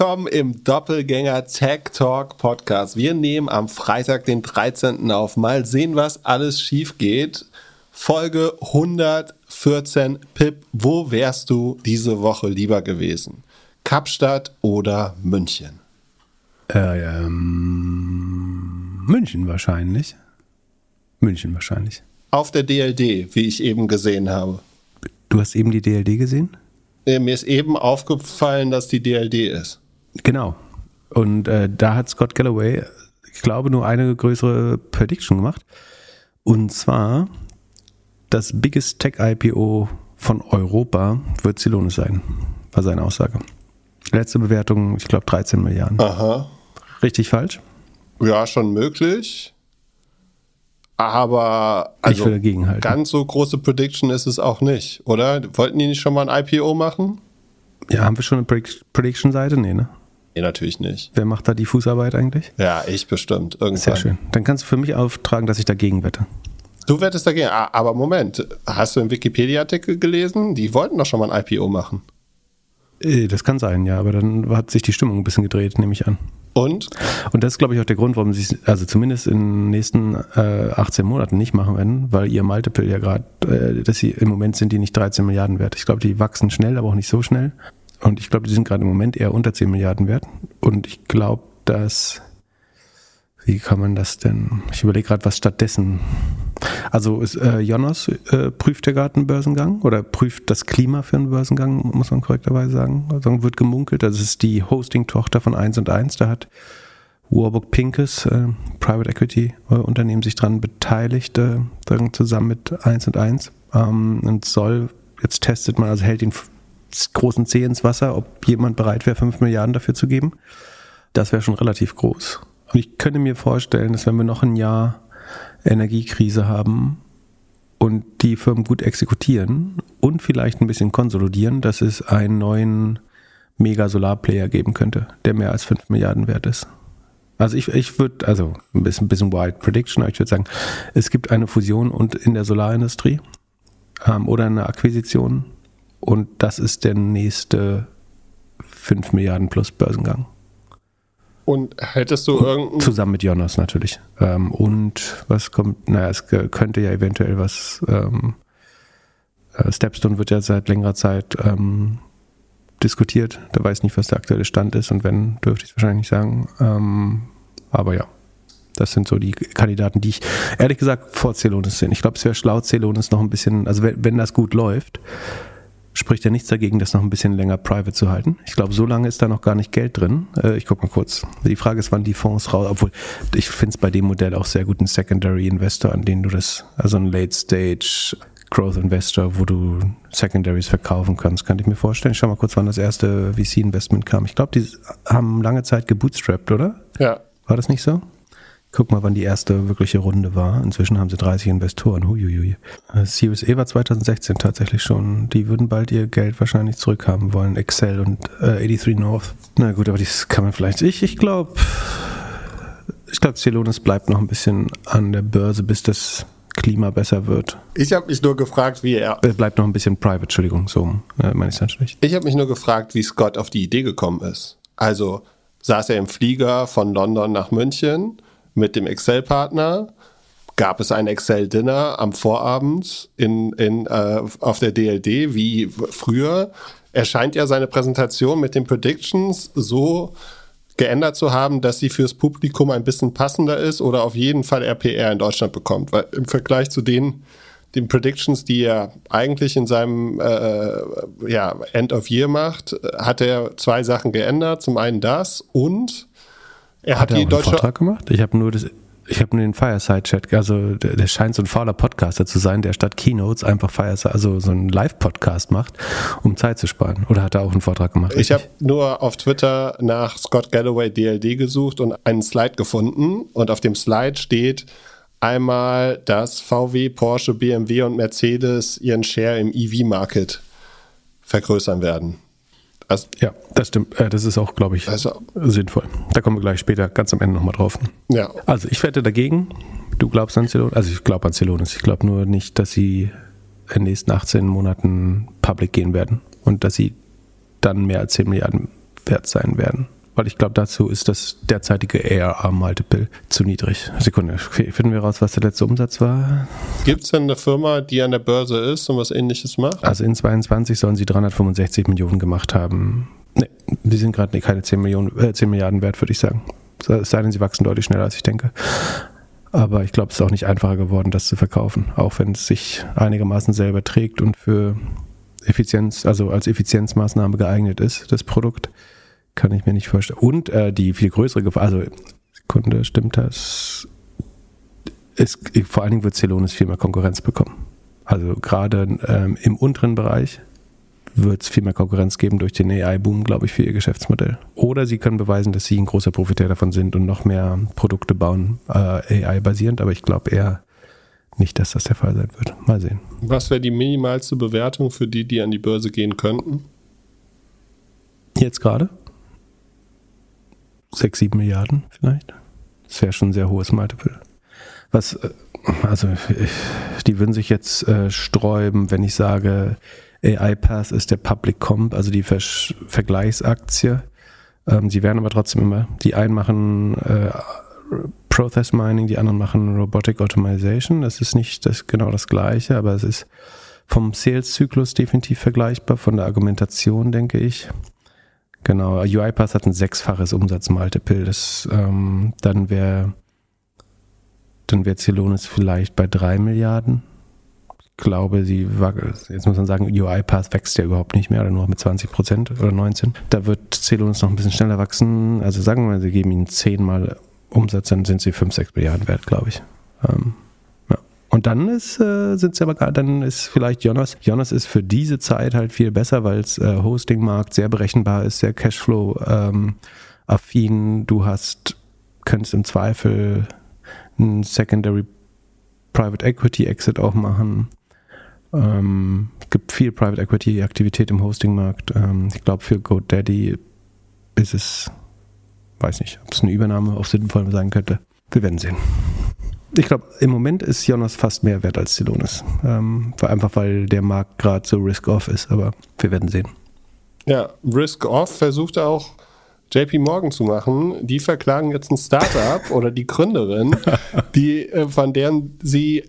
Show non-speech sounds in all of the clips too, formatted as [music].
willkommen im Doppelgänger Tech Talk Podcast. Wir nehmen am Freitag, den 13. auf. Mal sehen, was alles schief geht. Folge 114. Pip, wo wärst du diese Woche lieber gewesen? Kapstadt oder München? Äh, ähm, München wahrscheinlich. München wahrscheinlich. Auf der DLD, wie ich eben gesehen habe. Du hast eben die DLD gesehen? Äh, mir ist eben aufgefallen, dass die DLD ist. Genau. Und äh, da hat Scott Galloway, ich glaube, nur eine größere Prediction gemacht. Und zwar, das Biggest Tech IPO von Europa wird Celonis sein, war seine Aussage. Letzte Bewertung, ich glaube, 13 Milliarden. Aha. Richtig falsch? Ja, schon möglich. Aber also ich will dagegenhalten. ganz so große Prediction ist es auch nicht, oder? Wollten die nicht schon mal ein IPO machen? Ja, haben wir schon eine Prediction-Seite? Nee, ne? Nee, natürlich nicht. Wer macht da die Fußarbeit eigentlich? Ja, ich bestimmt. Irgendwann. Sehr schön. Dann kannst du für mich auftragen, dass ich dagegen wette. Du wettest dagegen. Ah, Aber Moment, hast du einen Wikipedia-Artikel gelesen? Die wollten doch schon mal ein IPO machen. Äh, Das kann sein, ja, aber dann hat sich die Stimmung ein bisschen gedreht, nehme ich an. Und? Und das ist, glaube ich, auch der Grund, warum sie es, also zumindest in den nächsten äh, 18 Monaten nicht machen werden, weil ihr Multiple ja gerade, äh, dass sie im Moment sind die nicht 13 Milliarden wert. Ich glaube, die wachsen schnell, aber auch nicht so schnell. Und ich glaube, die sind gerade im Moment eher unter 10 Milliarden wert. Und ich glaube, dass, wie kann man das denn? Ich überlege gerade, was stattdessen. Also ist, äh, Jonas äh, prüft ja gerade einen Börsengang oder prüft das Klima für einen Börsengang, muss man korrekterweise sagen. Also wird gemunkelt. Das ist die Hosting-Tochter von 1 und 1. Da hat Warburg Pincus, äh, Private Equity äh, Unternehmen, sich dran beteiligt, äh, zusammen mit 1 und 1. Ähm, und soll, jetzt testet man, also hält f- großen Zeh ins Wasser, ob jemand bereit wäre, 5 Milliarden dafür zu geben. Das wäre schon relativ groß. Und ich könnte mir vorstellen, dass wenn wir noch ein Jahr Energiekrise haben und die Firmen gut exekutieren und vielleicht ein bisschen konsolidieren, dass es einen neuen Mega-Solar-Player geben könnte, der mehr als 5 Milliarden wert ist. Also ich, ich würde, also ein bisschen, bisschen Wild Prediction, aber ich würde sagen, es gibt eine Fusion und in der Solarindustrie ähm, oder eine Akquisition und das ist der nächste 5 Milliarden plus Börsengang. Und hättest du irgendein. Zusammen mit Jonas natürlich. Ähm, und was kommt, naja, es könnte ja eventuell was, ähm, äh, Stepstone wird ja seit längerer Zeit ähm, diskutiert. Da weiß nicht, was der aktuelle Stand ist und wenn, dürfte ich es wahrscheinlich nicht sagen. Ähm, aber ja, das sind so die Kandidaten, die ich ehrlich gesagt vor Celonis sind. Ich glaube, es wäre schlau, Celonis noch ein bisschen, also wenn, wenn das gut läuft, spricht ja nichts dagegen, das noch ein bisschen länger private zu halten. Ich glaube, so lange ist da noch gar nicht Geld drin. Äh, ich gucke mal kurz. Die Frage ist, wann die Fonds raus, obwohl ich finde es bei dem Modell auch sehr gut, einen Secondary Investor, an den du das, also ein Late Stage Growth Investor, wo du Secondaries verkaufen kannst, kann ich mir vorstellen. Ich schau mal kurz, wann das erste VC-Investment kam. Ich glaube, die haben lange Zeit gebootstrapped, oder? Ja. War das nicht so? Guck mal, wann die erste wirkliche Runde war. Inzwischen haben sie 30 Investoren. Huiuiui. Äh, Series E war 2016 tatsächlich schon. Die würden bald ihr Geld wahrscheinlich zurückhaben wollen. Excel und äh, 83 North. Na gut, aber das kann man vielleicht. Ich, ich glaube, ich glaube, Celonis bleibt noch ein bisschen an der Börse, bis das Klima besser wird. Ich habe mich nur gefragt, wie er. Äh, bleibt noch ein bisschen private, Entschuldigung, so äh, meine ich es natürlich. Ich habe mich nur gefragt, wie Scott auf die Idee gekommen ist. Also saß er im Flieger von London nach München mit dem Excel-Partner. Gab es ein Excel-Dinner am Vorabend in, in, äh, auf der DLD wie früher? Er scheint ja seine Präsentation mit den Predictions so geändert zu haben, dass sie fürs Publikum ein bisschen passender ist oder auf jeden Fall RPR in Deutschland bekommt. Weil im Vergleich zu den, den Predictions, die er eigentlich in seinem äh, ja, End of Year macht, hat er zwei Sachen geändert. Zum einen das und er hat, Hat er die auch einen deutsche. Vortrag gemacht? Ich habe nur das, ich habe nur den Fireside-Chat, also der, der scheint so ein fauler Podcaster zu sein, der statt Keynotes einfach Fireside, also so einen Live-Podcast macht, um Zeit zu sparen. Oder hat er auch einen Vortrag gemacht? Ich habe nur auf Twitter nach Scott Galloway DLD gesucht und einen Slide gefunden. Und auf dem Slide steht einmal, dass VW, Porsche, BMW und Mercedes ihren Share im EV-Market vergrößern werden. Also, ja, das stimmt. Äh, Das ist auch, glaube ich, Also- sinnvoll. Da kommen wir gleich später ganz am Ende nochmal drauf. ja. Also ich wette dagegen. Du glaubst an Celonis? Also ich glaube an Celonis. Ich glaube nur nicht, dass sie in den nächsten 18 Monaten public gehen werden und dass sie dann mehr als 10 Milliarden wert sein werden. Weil ich glaube, dazu ist das derzeitige ARR-Multiple zu niedrig. Sekunde, finden wir raus, was der letzte Umsatz war? Gibt es denn eine Firma, die an der Börse ist und was ähnliches macht? Also in 22 sollen sie 365 Millionen gemacht haben. Nee, die sind gerade keine 10, Millionen, äh, 10 Milliarden wert, würde ich sagen. Es sei denn, sie wachsen deutlich schneller, als ich denke. Aber ich glaube, es ist auch nicht einfacher geworden, das zu verkaufen, auch wenn es sich einigermaßen selber trägt und für Effizienz, also als Effizienzmaßnahme geeignet ist, das Produkt, kann ich mir nicht vorstellen. Und äh, die viel größere Gefahr, also Sekunde, stimmt das? Ist, vor allen Dingen wird Celonis viel mehr Konkurrenz bekommen. Also gerade ähm, im unteren Bereich wird es viel mehr Konkurrenz geben durch den AI-Boom, glaube ich, für ihr Geschäftsmodell. Oder sie können beweisen, dass sie ein großer Profiteur davon sind und noch mehr Produkte bauen, äh, AI-basierend, aber ich glaube eher nicht, dass das der Fall sein wird. Mal sehen. Was wäre die minimalste Bewertung für die, die an die Börse gehen könnten? Jetzt gerade? Sechs, sieben Milliarden vielleicht? Das wäre schon ein sehr hohes Multiple. Was, äh, also, die würden sich jetzt äh, sträuben, wenn ich sage, AI Path ist der Public Comp, also die Ver Vergleichsaktie. Ähm, sie werden aber trotzdem immer, die einen machen äh, Process Mining, die anderen machen Robotic Automation. Das ist nicht das, genau das Gleiche, aber es ist vom Sales-Zyklus definitiv vergleichbar, von der Argumentation, denke ich. Genau, UiPath hat ein sechsfaches Umsatzmultiple. Das, ähm, dann wäre dann wäre Celonis vielleicht bei drei Milliarden glaube, sie jetzt muss man sagen, UiPath wächst ja überhaupt nicht mehr oder nur mit 20 Prozent oder 19. Da wird Celonis noch ein bisschen schneller wachsen. Also sagen wir, sie geben ihnen zehnmal Umsatz, dann sind sie 5, 6 Milliarden wert, glaube ich. Ähm. Und dann ist, äh, sind sie aber dann ist vielleicht Jonas. Jonas ist für diese Zeit halt viel besser, weil es äh, Hosting-Markt sehr berechenbar ist, sehr Cashflow-affin. Ähm, du hast, könntest im Zweifel ein Secondary Private Equity Exit auch machen. Ähm, es gibt viel Private Equity Aktivität im Hosting-Markt. Ähm, ich glaube, für GoDaddy ist es, weiß nicht, ob es eine Übernahme auch sinnvoll sein könnte. Wir werden sehen. Ich glaube, im Moment ist Jonas fast mehr wert als Celonis. Ähm, einfach weil der Markt gerade so risk-off ist, aber wir werden sehen. Ja, risk-off versucht auch JP Morgan zu machen. Die verklagen jetzt ein Startup [laughs] oder die Gründerin, die, äh, von deren sie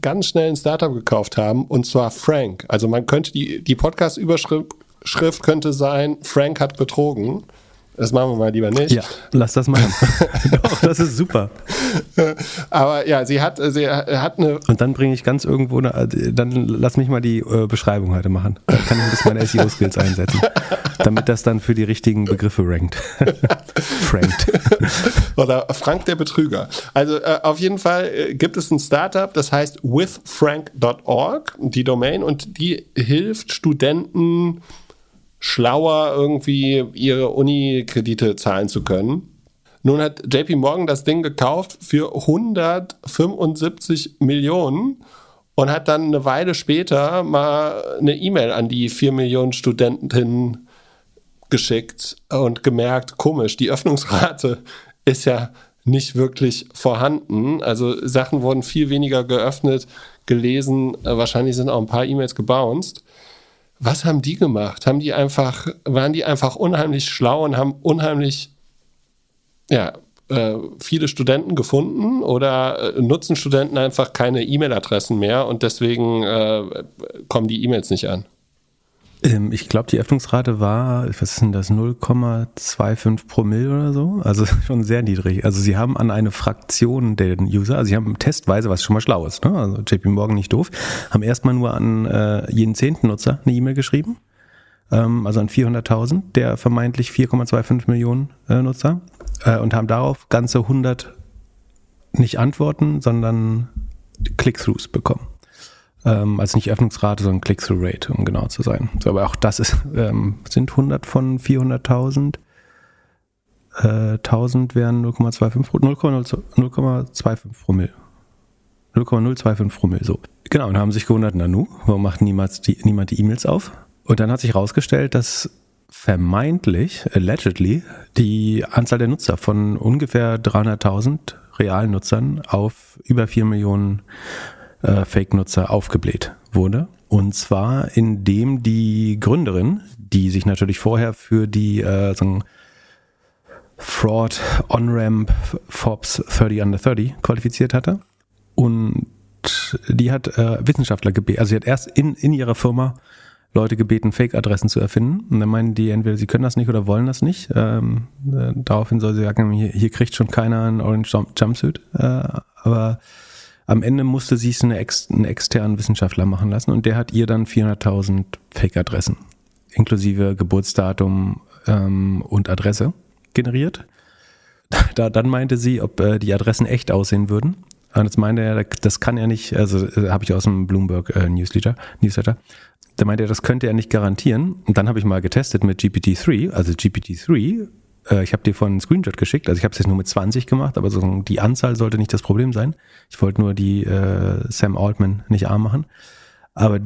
ganz schnell ein Startup gekauft haben, und zwar Frank. Also man könnte die, die Podcast-Überschrift könnte sein, Frank hat betrogen. Das machen wir mal lieber nicht. Ja, lass das machen. [laughs] Doch, das ist super. Aber ja, sie hat, sie hat eine. Und dann bringe ich ganz irgendwo, eine, dann lass mich mal die äh, Beschreibung heute machen. Da kann ich ein bisschen meine SEO-Skills einsetzen, damit das dann für die richtigen Begriffe rankt. [laughs] Frankt. Oder Frank der Betrüger. Also äh, auf jeden Fall äh, gibt es ein Startup, das heißt withfrank.org, die Domain, und die hilft Studenten schlauer irgendwie ihre Uni-Kredite zahlen zu können. Nun hat JP Morgan das Ding gekauft für 175 Millionen und hat dann eine Weile später mal eine E-Mail an die 4 Millionen Studentinnen geschickt und gemerkt, komisch, die Öffnungsrate [laughs] ist ja nicht wirklich vorhanden. Also Sachen wurden viel weniger geöffnet, gelesen, wahrscheinlich sind auch ein paar E-Mails gebounced was haben die gemacht? Haben die einfach, waren die einfach unheimlich schlau und haben unheimlich, ja, äh, viele Studenten gefunden oder äh, nutzen Studenten einfach keine E-Mail-Adressen mehr und deswegen äh, kommen die E-Mails nicht an? Ähm, ich glaube, die Öffnungsrate war, was ist denn das, 0,25 Promille oder so? Also [laughs] schon sehr niedrig. Also sie haben an eine Fraktion der User, also sie haben testweise, was schon mal schlau ist, ne? also JP Morgan nicht doof, haben erstmal nur an äh, jeden zehnten Nutzer eine E-Mail geschrieben. Ähm, also an 400.000 der vermeintlich 4,25 Millionen äh, Nutzer äh, und haben darauf ganze 100 nicht Antworten, sondern Click-Throughs bekommen. Ähm, also nicht Öffnungsrate, sondern Click-Through-Rate, um genau zu sein. So, aber auch das ist, ähm, sind 100 von 400.000. Äh, 1000 wären 0,25 0,25 Promille. 0,025 Promille, so. Genau, und haben sich gewundert, Nanu, warum macht niemand die, niemand die E-Mails auf? Und dann hat sich herausgestellt, dass vermeintlich, allegedly, die Anzahl der Nutzer von ungefähr 300.000 realen Nutzern auf über 4 Millionen äh, Fake-Nutzer aufgebläht wurde. Und zwar indem die Gründerin, die sich natürlich vorher für die äh, so Fraud On-Ramp Forbes 30 Under 30 qualifiziert hatte. Und die hat äh, Wissenschaftler gebeten, also sie hat erst in, in ihrer Firma Leute gebeten, Fake-Adressen zu erfinden. Und dann meinen die entweder, sie können das nicht oder wollen das nicht. Ähm, äh, daraufhin soll sie sagen, hier, hier, kriegt schon keiner einen Orange Jumpsuit. Äh, aber am Ende musste sie es eine ex, einen externen Wissenschaftler machen lassen und der hat ihr dann 400.000 Fake-Adressen inklusive Geburtsdatum ähm, und Adresse generiert. Da, dann meinte sie, ob äh, die Adressen echt aussehen würden. Und jetzt meinte er, das kann er nicht, also äh, habe ich aus dem Bloomberg äh, Newsletter, Newsletter. Da meinte er, das könnte er nicht garantieren. Und dann habe ich mal getestet mit GPT-3. Also GPT-3, äh, ich habe dir vorhin einen Screenshot geschickt. Also ich habe es jetzt nur mit 20 gemacht, aber die Anzahl sollte nicht das Problem sein. Ich wollte nur die äh, Sam Altman nicht arm machen. Aber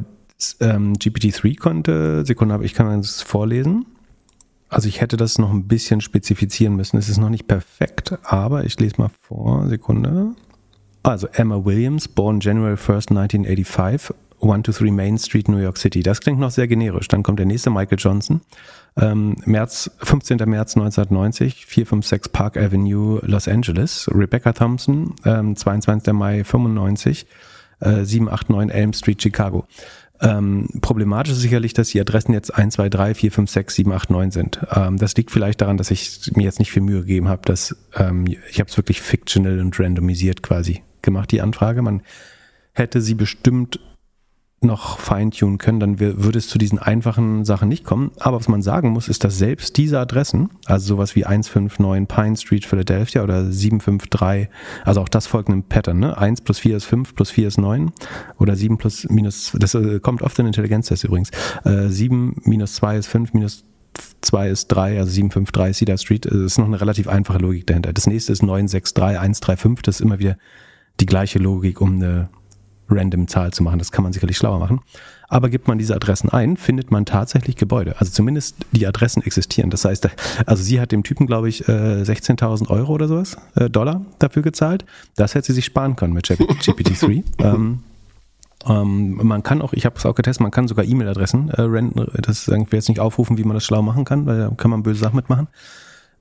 ähm, GPT-3 konnte, Sekunde, aber ich kann es vorlesen. Also ich hätte das noch ein bisschen spezifizieren müssen. Es ist noch nicht perfekt, aber ich lese mal vor. Sekunde. Also Emma Williams, born January 1st, 1985, 123 Main Street, New York City. Das klingt noch sehr generisch. Dann kommt der nächste Michael Johnson. Ähm, März, 15. März 1990, 456 Park Avenue, Los Angeles. Rebecca Thompson, ähm, 22. Mai 95, äh, 789 Elm Street, Chicago. Ähm, problematisch ist sicherlich, dass die Adressen jetzt 1, 2, 3, 4, 5, 6, 7, 8, 9 sind. Ähm, das liegt vielleicht daran, dass ich mir jetzt nicht viel Mühe gegeben habe, dass ähm, ich habe es wirklich fictional und randomisiert quasi gemacht, die Anfrage. Man hätte sie bestimmt noch feintunen können, dann würde es zu diesen einfachen Sachen nicht kommen. Aber was man sagen muss, ist, dass selbst diese Adressen, also sowas wie 159 Pine Street, Philadelphia oder 753, also auch das folgt einem Pattern, ne? 1 plus 4 ist 5 plus 4 ist 9 oder 7 plus minus, das äh, kommt oft in Intelligenztest übrigens, äh, 7 minus 2 ist 5 minus 2 ist 3, also 753 Cedar Street, das ist noch eine relativ einfache Logik dahinter. Das nächste ist 963 135, das ist immer wieder die gleiche Logik, um eine random Zahl zu machen. Das kann man sicherlich schlauer machen. Aber gibt man diese Adressen ein, findet man tatsächlich Gebäude. Also zumindest die Adressen existieren. Das heißt, also sie hat dem Typen, glaube ich, 16.000 äh, Euro oder sowas, äh, Dollar dafür gezahlt. Das hätte sie sich sparen können mit GPT-3. [laughs] ähm, ähm, man kann auch, ich habe es auch getestet, man kann sogar E-Mail-Adressen äh, renten. Das will jetzt nicht aufrufen, wie man das schlau machen kann, weil da kann man böse Sachen mitmachen.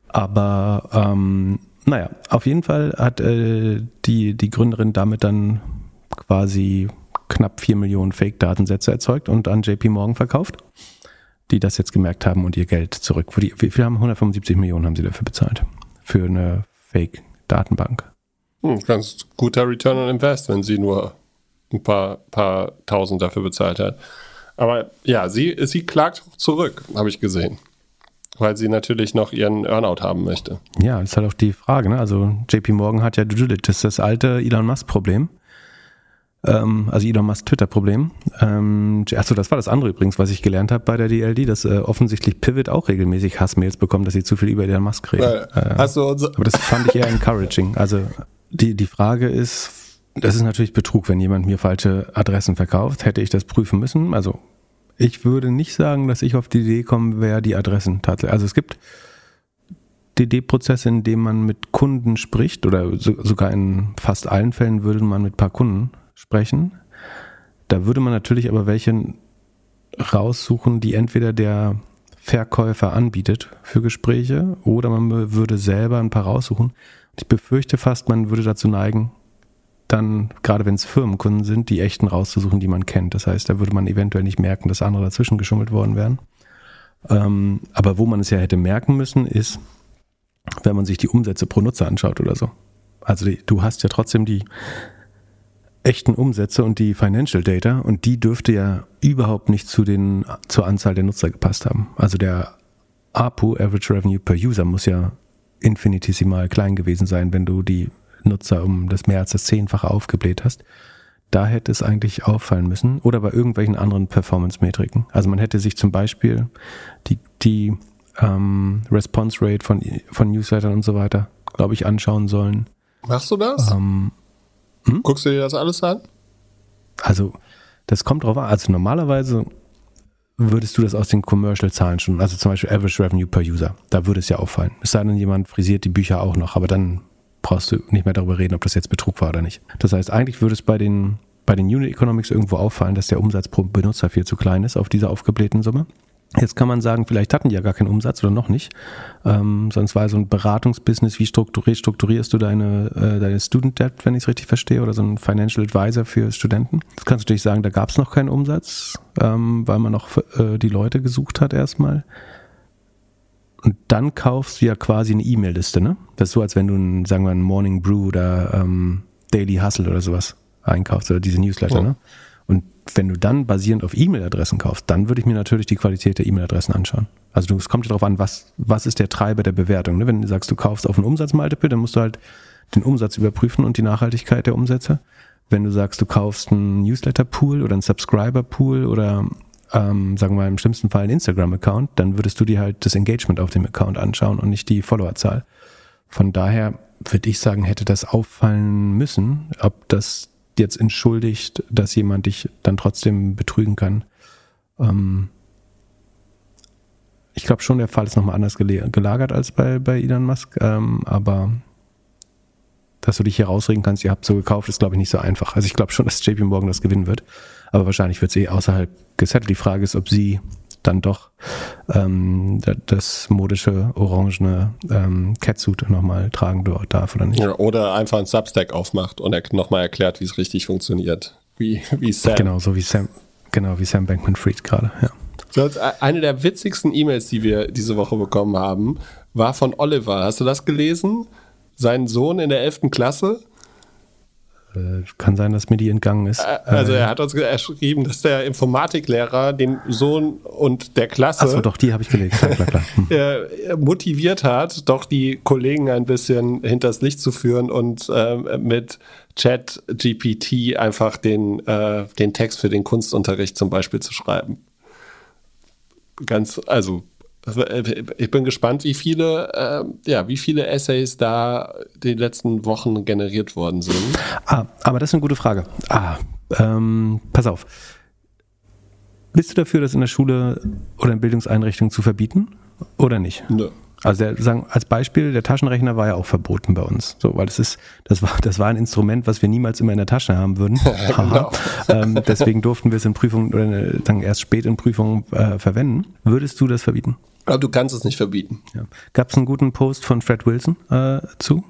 Aber ähm, naja, auf jeden Fall hat äh, die, die Gründerin damit dann quasi knapp 4 Millionen Fake-Datensätze erzeugt und an JP Morgan verkauft, die das jetzt gemerkt haben und ihr Geld zurück. Wie viel haben 175 Millionen haben sie dafür bezahlt? Für eine Fake-Datenbank. Hm, ganz guter Return on Invest, wenn sie nur ein paar, paar Tausend dafür bezahlt hat. Aber ja, sie, sie klagt zurück, habe ich gesehen. Weil sie natürlich noch ihren Earnout haben möchte. Ja, das ist halt auch die Frage. Ne? Also JP Morgan hat ja das ist das alte Elon Musk-Problem ähm, also Elon Musk Twitter-Problem. Ähm, achso, das war das andere übrigens, was ich gelernt habe bei der DLD, dass äh, offensichtlich Pivot auch regelmäßig Hassmails bekommt, dass sie zu viel über Elon Musk reden. Äh, hast du aber das fand ich eher encouraging. Also die, die Frage ist, das ist natürlich Betrug, wenn jemand mir falsche Adressen verkauft. Hätte ich das prüfen müssen? Also ich würde nicht sagen, dass ich auf die Idee kommen wäre, die Adressen tatsächlich. Also es gibt DD-Prozesse, in denen man mit Kunden spricht oder so, sogar in fast allen Fällen würde man mit ein paar Kunden sprechen. Da würde man natürlich aber welche raussuchen, die entweder der Verkäufer anbietet für Gespräche oder man würde selber ein paar raussuchen. Ich befürchte fast, man würde dazu neigen, dann, gerade wenn es Firmenkunden sind, die echten rauszusuchen, die man kennt. Das heißt, da würde man eventuell nicht merken, dass andere dazwischen geschummelt worden wären. Ähm, aber wo man es ja hätte merken müssen, ist, wenn man sich die Umsätze pro Nutzer anschaut oder so. Also die, du hast ja trotzdem die echten Umsätze und die Financial Data und die dürfte ja überhaupt nicht zu den, zur Anzahl der Nutzer gepasst haben. Also der APU, Average Revenue per User, muss ja infinitesimal klein gewesen sein, wenn du die Nutzer um das mehr als das Zehnfache aufgebläht hast. Da hätte es eigentlich auffallen müssen oder bei irgendwelchen anderen Performance-Metriken. Also man hätte sich zum Beispiel die, die ähm, Response Rate von, von Newslettern und so weiter, glaube ich, anschauen sollen. Machst du das? Ähm, hm? Guckst du dir das alles an? Also, das kommt drauf an. Also normalerweise würdest du das aus den Commercial-Zahlen schon, also zum Beispiel Average Revenue per User, da würde es ja auffallen. Es sei denn, jemand frisiert die Bücher auch noch, aber dann brauchst du nicht mehr darüber reden, ob das jetzt Betrug war oder nicht. Das heißt, eigentlich würde es bei den, bei den Unit Economics irgendwo auffallen, dass der Umsatz pro Benutzer viel zu klein ist auf dieser aufgeblähten Summe. Jetzt kann man sagen, vielleicht hatten die ja gar keinen Umsatz oder noch nicht. Ähm, sonst war so ein Beratungsbusiness, wie strukturierst du deine, äh, deine Student Debt, wenn ich es richtig verstehe, oder so ein Financial Advisor für Studenten. Jetzt kannst du natürlich sagen, da gab es noch keinen Umsatz, ähm, weil man noch äh, die Leute gesucht hat erstmal. Und dann kaufst du ja quasi eine E-Mail-Liste, ne? Das ist so, als wenn du, ein, sagen wir, ein Morning Brew oder ähm, Daily Hustle oder sowas einkaufst oder diese Newsletter, oh. ne? Wenn du dann basierend auf E-Mail-Adressen kaufst, dann würde ich mir natürlich die Qualität der E-Mail-Adressen anschauen. Also es kommt ja darauf an, was, was ist der Treiber der Bewertung. Ne? Wenn du sagst, du kaufst auf ein Umsatzmultiple, dann musst du halt den Umsatz überprüfen und die Nachhaltigkeit der Umsätze. Wenn du sagst, du kaufst einen Newsletter-Pool oder einen Subscriber-Pool oder ähm, sagen wir mal im schlimmsten Fall einen Instagram-Account, dann würdest du dir halt das Engagement auf dem Account anschauen und nicht die Followerzahl. Von daher würde ich sagen, hätte das auffallen müssen, ob das jetzt entschuldigt, dass jemand dich dann trotzdem betrügen kann. Ähm ich glaube schon, der Fall ist nochmal anders gelagert als bei, bei Elon Musk, ähm, aber dass du dich hier rausregen kannst, ihr habt so gekauft, ist glaube ich nicht so einfach. Also ich glaube schon, dass JP Morgan das gewinnen wird, aber wahrscheinlich wird es eh außerhalb gesettelt. Die Frage ist, ob sie dann doch ähm, das modische orangene ähm, Catsuit nochmal tragen darf oder nicht. Oder einfach ein Substack aufmacht und er nochmal erklärt, wie es richtig funktioniert. Wie, wie Sam. Genau, so wie Sam, genau, wie Sam Bankman-Fried gerade, ja. So, eine der witzigsten E-Mails, die wir diese Woche bekommen haben, war von Oliver. Hast du das gelesen? Sein Sohn in der 11. Klasse äh, kann sein, dass mir die entgangen ist. Also er hat uns geschrieben, dass der Informatiklehrer den Sohn und der Klasse Achso, doch, die habe ich gelesen. Klar, klar, klar. [laughs] Hm. motiviert hat, doch die Kollegen ein bisschen hinters Licht zu führen und äh, mit Chat GPT einfach den, äh, den Text für den Kunstunterricht zum Beispiel zu schreiben. Ganz, also äh, ich bin gespannt, wie viele, äh, ja, wie viele Essays da die letzten Wochen generiert worden sind. Ah, aber das ist eine gute Frage. Ah, ähm, pass auf. Bist du dafür, das in der Schule oder in Bildungseinrichtungen zu verbieten oder nicht? Nö. Also der, sagen, als Beispiel, der Taschenrechner war ja auch verboten bei uns. So, weil das ist, das war, das war ein Instrument, was wir niemals immer in der Tasche haben würden. [laughs] genau. ähm, deswegen durften wir es in Prüfungen oder dann erst spät in Prüfungen äh, verwenden. Würdest du das verbieten? Aber du kannst es nicht verbieten. Ja. Gab es einen guten Post von Fred Wilson äh, zu?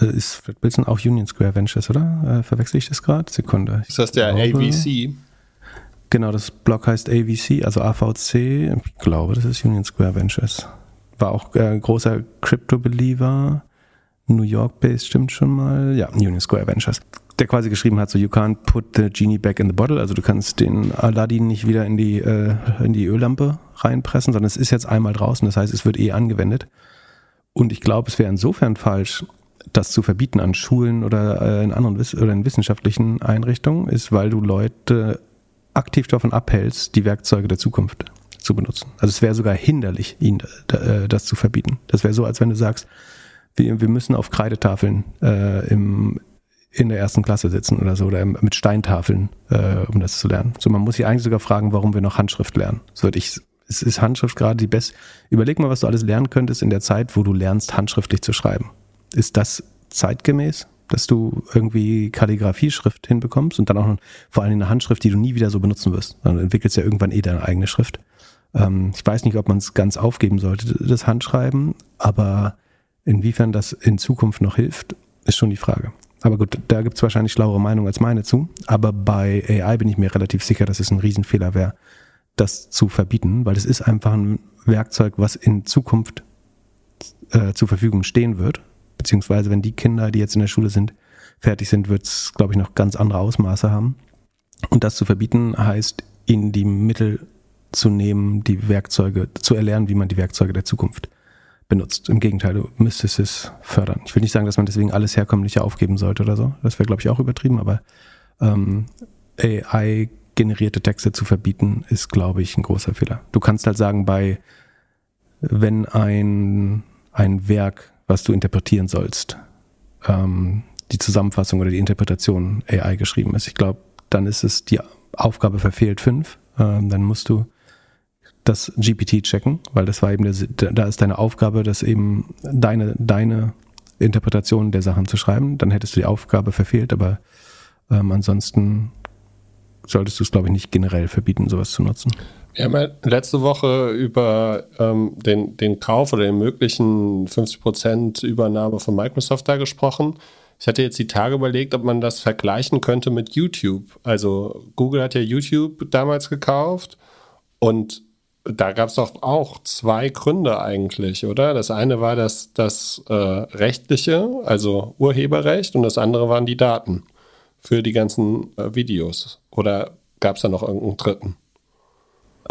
Äh, ist Fred Wilson auch Union Square Ventures, oder? Äh, verwechsel ich das gerade? Sekunde. Ich das heißt der glaube, AVC. Genau, das Blog heißt AVC, also AVC. Ich glaube, das ist Union Square Ventures. War auch äh, großer Crypto-Believer. New York-based stimmt schon mal. Ja, Union Square Ventures der quasi geschrieben hat, so you can't put the genie back in the bottle, also du kannst den Aladdin nicht wieder in die, äh, in die Öllampe reinpressen, sondern es ist jetzt einmal draußen, das heißt, es wird eh angewendet. Und ich glaube, es wäre insofern falsch, das zu verbieten an Schulen oder äh, in anderen oder in wissenschaftlichen Einrichtungen, ist, weil du Leute aktiv davon abhältst, die Werkzeuge der Zukunft zu benutzen. Also es wäre sogar hinderlich, ihnen äh, das zu verbieten. Das wäre so, als wenn du sagst, wir, wir müssen auf Kreidetafeln äh, im in der ersten Klasse sitzen oder so oder mit Steintafeln, äh, um das zu lernen. So, man muss sich eigentlich sogar fragen, warum wir noch Handschrift lernen. So würde ich, es ist Handschrift gerade die beste. Überleg mal, was du alles lernen könntest in der Zeit, wo du lernst, handschriftlich zu schreiben. Ist das zeitgemäß, dass du irgendwie Kalligrafie-Schrift hinbekommst und dann auch vor allem eine Handschrift, die du nie wieder so benutzen wirst. Dann entwickelst ja irgendwann eh deine eigene Schrift. Ähm, ich weiß nicht, ob man es ganz aufgeben sollte, das Handschreiben, aber inwiefern das in Zukunft noch hilft, ist schon die Frage. Aber gut, da gibt es wahrscheinlich schlauere Meinungen als meine zu. Aber bei AI bin ich mir relativ sicher, dass es ein Riesenfehler wäre, das zu verbieten, weil es ist einfach ein Werkzeug, was in Zukunft äh, zur Verfügung stehen wird. Beziehungsweise wenn die Kinder, die jetzt in der Schule sind, fertig sind, wird es, glaube ich, noch ganz andere Ausmaße haben. Und das zu verbieten heißt, ihnen die Mittel zu nehmen, die Werkzeuge, zu erlernen, wie man die Werkzeuge der Zukunft benutzt. Im Gegenteil, du müsstest es fördern. Ich will nicht sagen, dass man deswegen alles Herkömmliche aufgeben sollte oder so. Das wäre, glaube ich, auch übertrieben, aber ähm, AI-generierte Texte zu verbieten, ist, glaube ich, ein großer Fehler. Du kannst halt sagen, bei wenn ein, ein Werk, was du interpretieren sollst, ähm, die Zusammenfassung oder die Interpretation AI geschrieben ist, ich glaube, dann ist es die Aufgabe verfehlt fünf. Ähm, dann musst du das GPT checken, weil das war eben, der, da ist deine Aufgabe, das eben deine, deine Interpretation der Sachen zu schreiben. Dann hättest du die Aufgabe verfehlt, aber ähm, ansonsten solltest du es, glaube ich, nicht generell verbieten, sowas zu nutzen. Wir haben ja letzte Woche über ähm, den, den Kauf oder den möglichen 50% Übernahme von Microsoft da gesprochen. Ich hatte jetzt die Tage überlegt, ob man das vergleichen könnte mit YouTube. Also Google hat ja YouTube damals gekauft und da gab es doch auch zwei Gründe eigentlich, oder? Das eine war das, das äh, rechtliche, also Urheberrecht, und das andere waren die Daten für die ganzen äh, Videos. Oder gab es da noch irgendeinen dritten?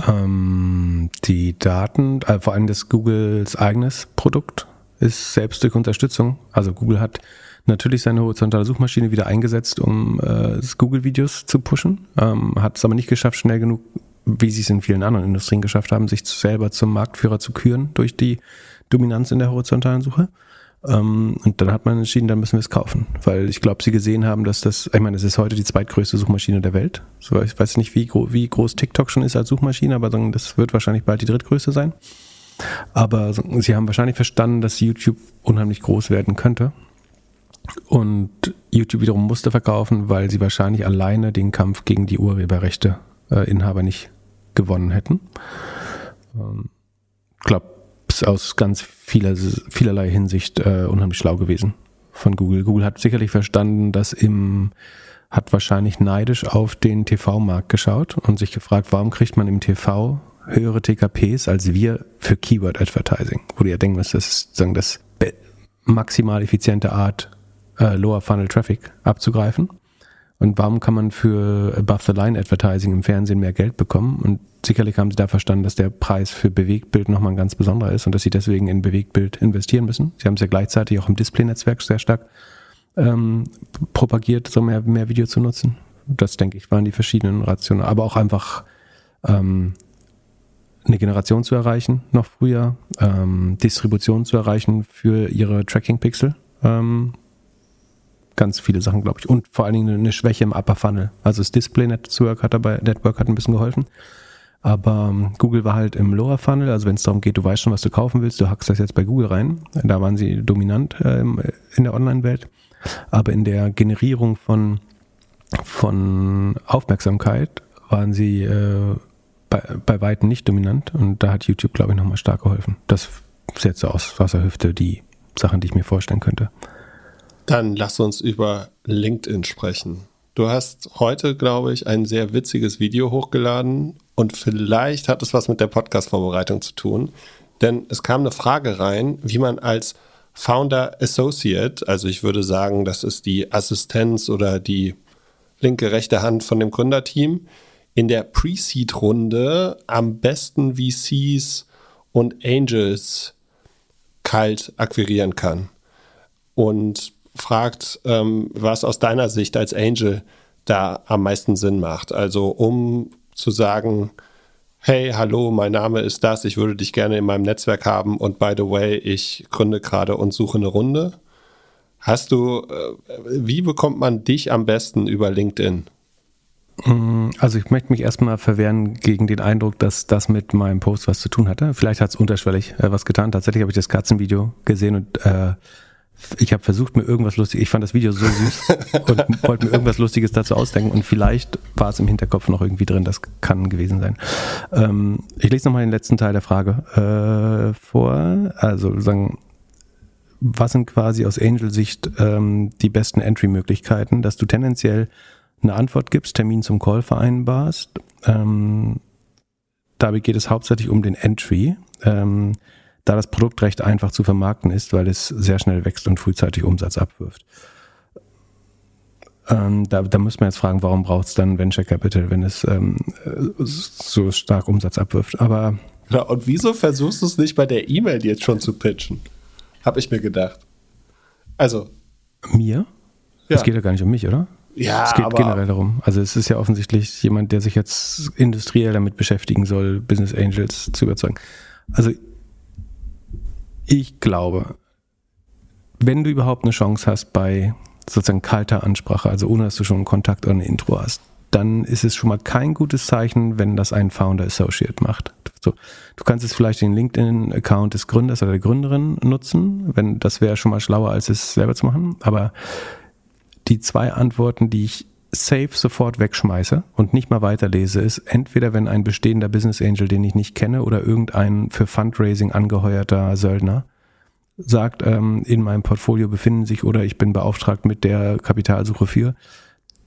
Ähm, die Daten, äh, vor allem das Googles eigenes Produkt, ist selbst durch Unterstützung. Also Google hat natürlich seine horizontale Suchmaschine wieder eingesetzt, um äh, Google-Videos zu pushen, ähm, hat es aber nicht geschafft, schnell genug, wie sie es in vielen anderen Industrien geschafft haben, sich selber zum Marktführer zu küren durch die Dominanz in der horizontalen Suche. Ähm, und dann hat man entschieden, dann müssen wir es kaufen, weil ich glaube, sie gesehen haben, dass das, ich meine, es ist heute die zweitgrößte Suchmaschine der Welt. Ich weiß nicht, wie, wie groß TikTok schon ist als Suchmaschine, aber das wird wahrscheinlich bald die drittgrößte sein. Aber sie haben wahrscheinlich verstanden, dass YouTube unheimlich groß werden könnte. Und YouTube wiederum musste verkaufen, weil sie wahrscheinlich alleine den Kampf gegen die Urheberrechte äh, nicht gewonnen hätten. Ähm, glaube, aus ganz vieler, vielerlei Hinsicht äh, unheimlich schlau gewesen von Google. Google hat sicherlich verstanden, dass im hat wahrscheinlich neidisch auf den TV-Markt geschaut und sich gefragt, warum kriegt man im TV höhere TKPs als wir für Keyword Advertising, wo du ja denken musst, das ist sagen, das maximal effiziente Art, äh, Lower Funnel Traffic abzugreifen. Und warum kann man für Above-the-Line-Advertising im Fernsehen mehr Geld bekommen? Und sicherlich haben sie da verstanden, dass der Preis für Bewegtbild nochmal ein ganz besonderer ist und dass sie deswegen in Bewegtbild investieren müssen. Sie haben es ja gleichzeitig auch im Display-Netzwerk sehr stark ähm, propagiert, so mehr, mehr Video zu nutzen. Das, denke ich, waren die verschiedenen Rationen. Aber auch einfach ähm, eine Generation zu erreichen, noch früher, ähm, Distribution zu erreichen für ihre Tracking-Pixel. Ähm, ganz viele Sachen, glaube ich. Und vor allen Dingen eine Schwäche im Upper Funnel. Also das Display Network hat dabei, Network hat ein bisschen geholfen. Aber ähm, Google war halt im Lower Funnel, also wenn es darum geht, du weißt schon, was du kaufen willst, du hackst das jetzt bei Google rein. Da waren sie dominant äh, in der Online-Welt. Aber in der Generierung von, von Aufmerksamkeit waren sie äh, bei, bei Weitem nicht dominant. Und da hat YouTube, glaube ich, nochmal stark geholfen. Das so aus, aus der Hüfte die Sachen, die ich mir vorstellen könnte. Dann lass uns über LinkedIn sprechen. Du hast heute, glaube ich, ein sehr witziges Video hochgeladen und vielleicht hat es was mit der Podcast-Vorbereitung zu tun. Denn es kam eine Frage rein, wie man als Founder Associate, also ich würde sagen, das ist die Assistenz oder die linke, rechte Hand von dem Gründerteam, in der Pre-Seed-Runde am besten VCs und Angels kalt akquirieren kann. Und fragt, ähm, was aus deiner Sicht als Angel da am meisten Sinn macht. Also um zu sagen, hey, hallo, mein Name ist das, ich würde dich gerne in meinem Netzwerk haben und by the way, ich gründe gerade und suche eine Runde. Hast du, äh, wie bekommt man dich am besten über LinkedIn? Mm, also ich möchte mich erstmal verwehren gegen den Eindruck, dass das mit meinem Post was zu tun hatte. Vielleicht hat es unterschwellig äh, was getan. Tatsächlich habe ich das Katzenvideo gesehen und äh, ich habe versucht, mir irgendwas Lustiges, ich fand das Video so süß [laughs] und wollte mir irgendwas Lustiges dazu ausdenken und vielleicht war es im Hinterkopf noch irgendwie drin, das kann gewesen sein. Ähm, ich lese nochmal den letzten Teil der Frage äh, vor. Also sagen, was sind quasi aus Angel-Sicht ähm, die besten Entry-Möglichkeiten, dass du tendenziell eine Antwort gibst, Termin zum Call vereinbarst. Ähm, dabei geht es hauptsächlich um den Entry. Ähm, da das Produkt recht einfach zu vermarkten ist, weil es sehr schnell wächst und frühzeitig Umsatz abwirft. Ähm, da, da muss man jetzt fragen, warum braucht es dann Venture Capital, wenn es ähm, so stark Umsatz abwirft. Aber ja, und wieso versuchst du es nicht bei der E-Mail jetzt schon zu pitchen? Habe ich mir gedacht. Also. Mir? Es ja. geht ja gar nicht um mich, oder? Ja, es geht aber generell darum. Also es ist ja offensichtlich jemand, der sich jetzt industriell damit beschäftigen soll, Business Angels zu überzeugen. Also ich glaube, wenn du überhaupt eine Chance hast bei sozusagen kalter Ansprache, also ohne dass du schon einen Kontakt oder ein Intro hast, dann ist es schon mal kein gutes Zeichen, wenn das ein Founder Associate macht. So, du kannst es vielleicht den LinkedIn-Account des Gründers oder der Gründerin nutzen, wenn das wäre schon mal schlauer, als es selber zu machen. Aber die zwei Antworten, die ich safe sofort wegschmeiße und nicht mal weiterlese, ist entweder wenn ein bestehender Business Angel, den ich nicht kenne, oder irgendein für Fundraising angeheuerter Söldner sagt, ähm, in meinem Portfolio befinden sich oder ich bin beauftragt mit der Kapitalsuche für,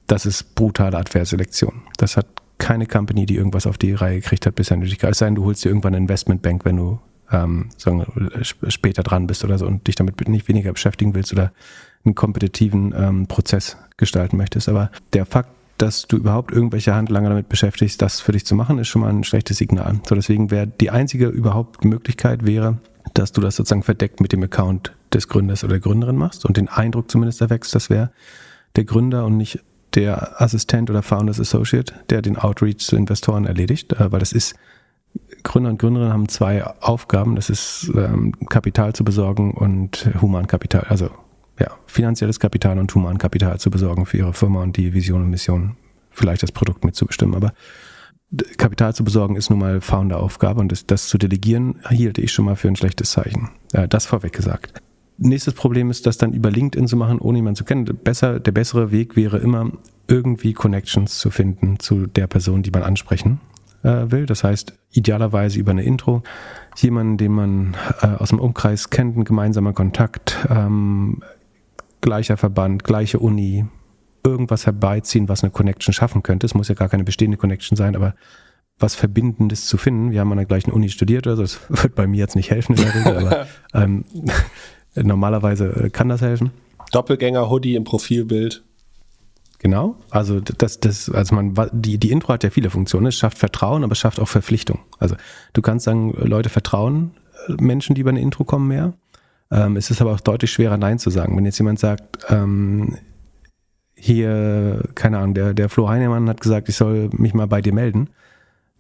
das ist brutale Adverselektion. Das hat keine Company, die irgendwas auf die Reihe gekriegt hat, bisher nötig. Es sei denn, du holst dir irgendwann eine Investmentbank, wenn du ähm, sagen, später dran bist oder so und dich damit nicht weniger beschäftigen willst oder einen kompetitiven ähm, Prozess gestalten möchtest. Aber der Fakt, dass du überhaupt irgendwelche Handlanger damit beschäftigst, das für dich zu machen, ist schon mal ein schlechtes Signal. So, deswegen wäre die einzige überhaupt Möglichkeit wäre, dass du das sozusagen verdeckt mit dem Account des Gründers oder der Gründerin machst und den Eindruck zumindest erwächst, das wäre der Gründer und nicht der Assistent oder Founders Associate, der den Outreach zu Investoren erledigt, äh, weil das ist Gründer und Gründerinnen haben zwei Aufgaben. Das ist ähm, Kapital zu besorgen und Humankapital, also ja, finanzielles Kapital und Humankapital zu besorgen für ihre Firma und die Vision und Mission, vielleicht das Produkt mitzubestimmen. Aber Kapital zu besorgen ist nun mal Founder-Aufgabe und das, das, zu delegieren hielte ich schon mal für ein schlechtes Zeichen. Äh, das vorweg gesagt. Nächstes Problem ist, das dann über LinkedIn zu machen, ohne jemanden zu kennen. Besser, der bessere Weg wäre immer, irgendwie Connections zu finden zu der Person, die man ansprechen äh, will. Das heißt, idealerweise über eine Intro. Jemanden, den man äh, aus dem Umkreis kennt, ein gemeinsamer Kontakt, ähm, gleicher Verband, gleiche Uni, irgendwas herbeiziehen, was eine Connection schaffen könnte. Es muss ja gar keine bestehende Connection sein, aber was Verbindendes zu finden. Wir haben an der gleichen Uni studiert, also das [laughs] wird bei mir jetzt nicht helfen in der Regel, aber [laughs] ähm, [laughs] normalerweise äh, kann das helfen. Doppelgänger-Hoodie im Profilbild. Genau, also das, das, also man, die, die Intro hat ja viele Funktionen. Es schafft Vertrauen, aber es schafft auch Verpflichtung. Also du kannst sagen, Leute vertrauen äh, Menschen, die über eine Intro kommen, mehr. Ähm, es ist aber auch deutlich schwerer, Nein zu sagen. Wenn jetzt jemand sagt, ähm, hier, keine Ahnung, der, der Flo Heinemann hat gesagt, ich soll mich mal bei dir melden,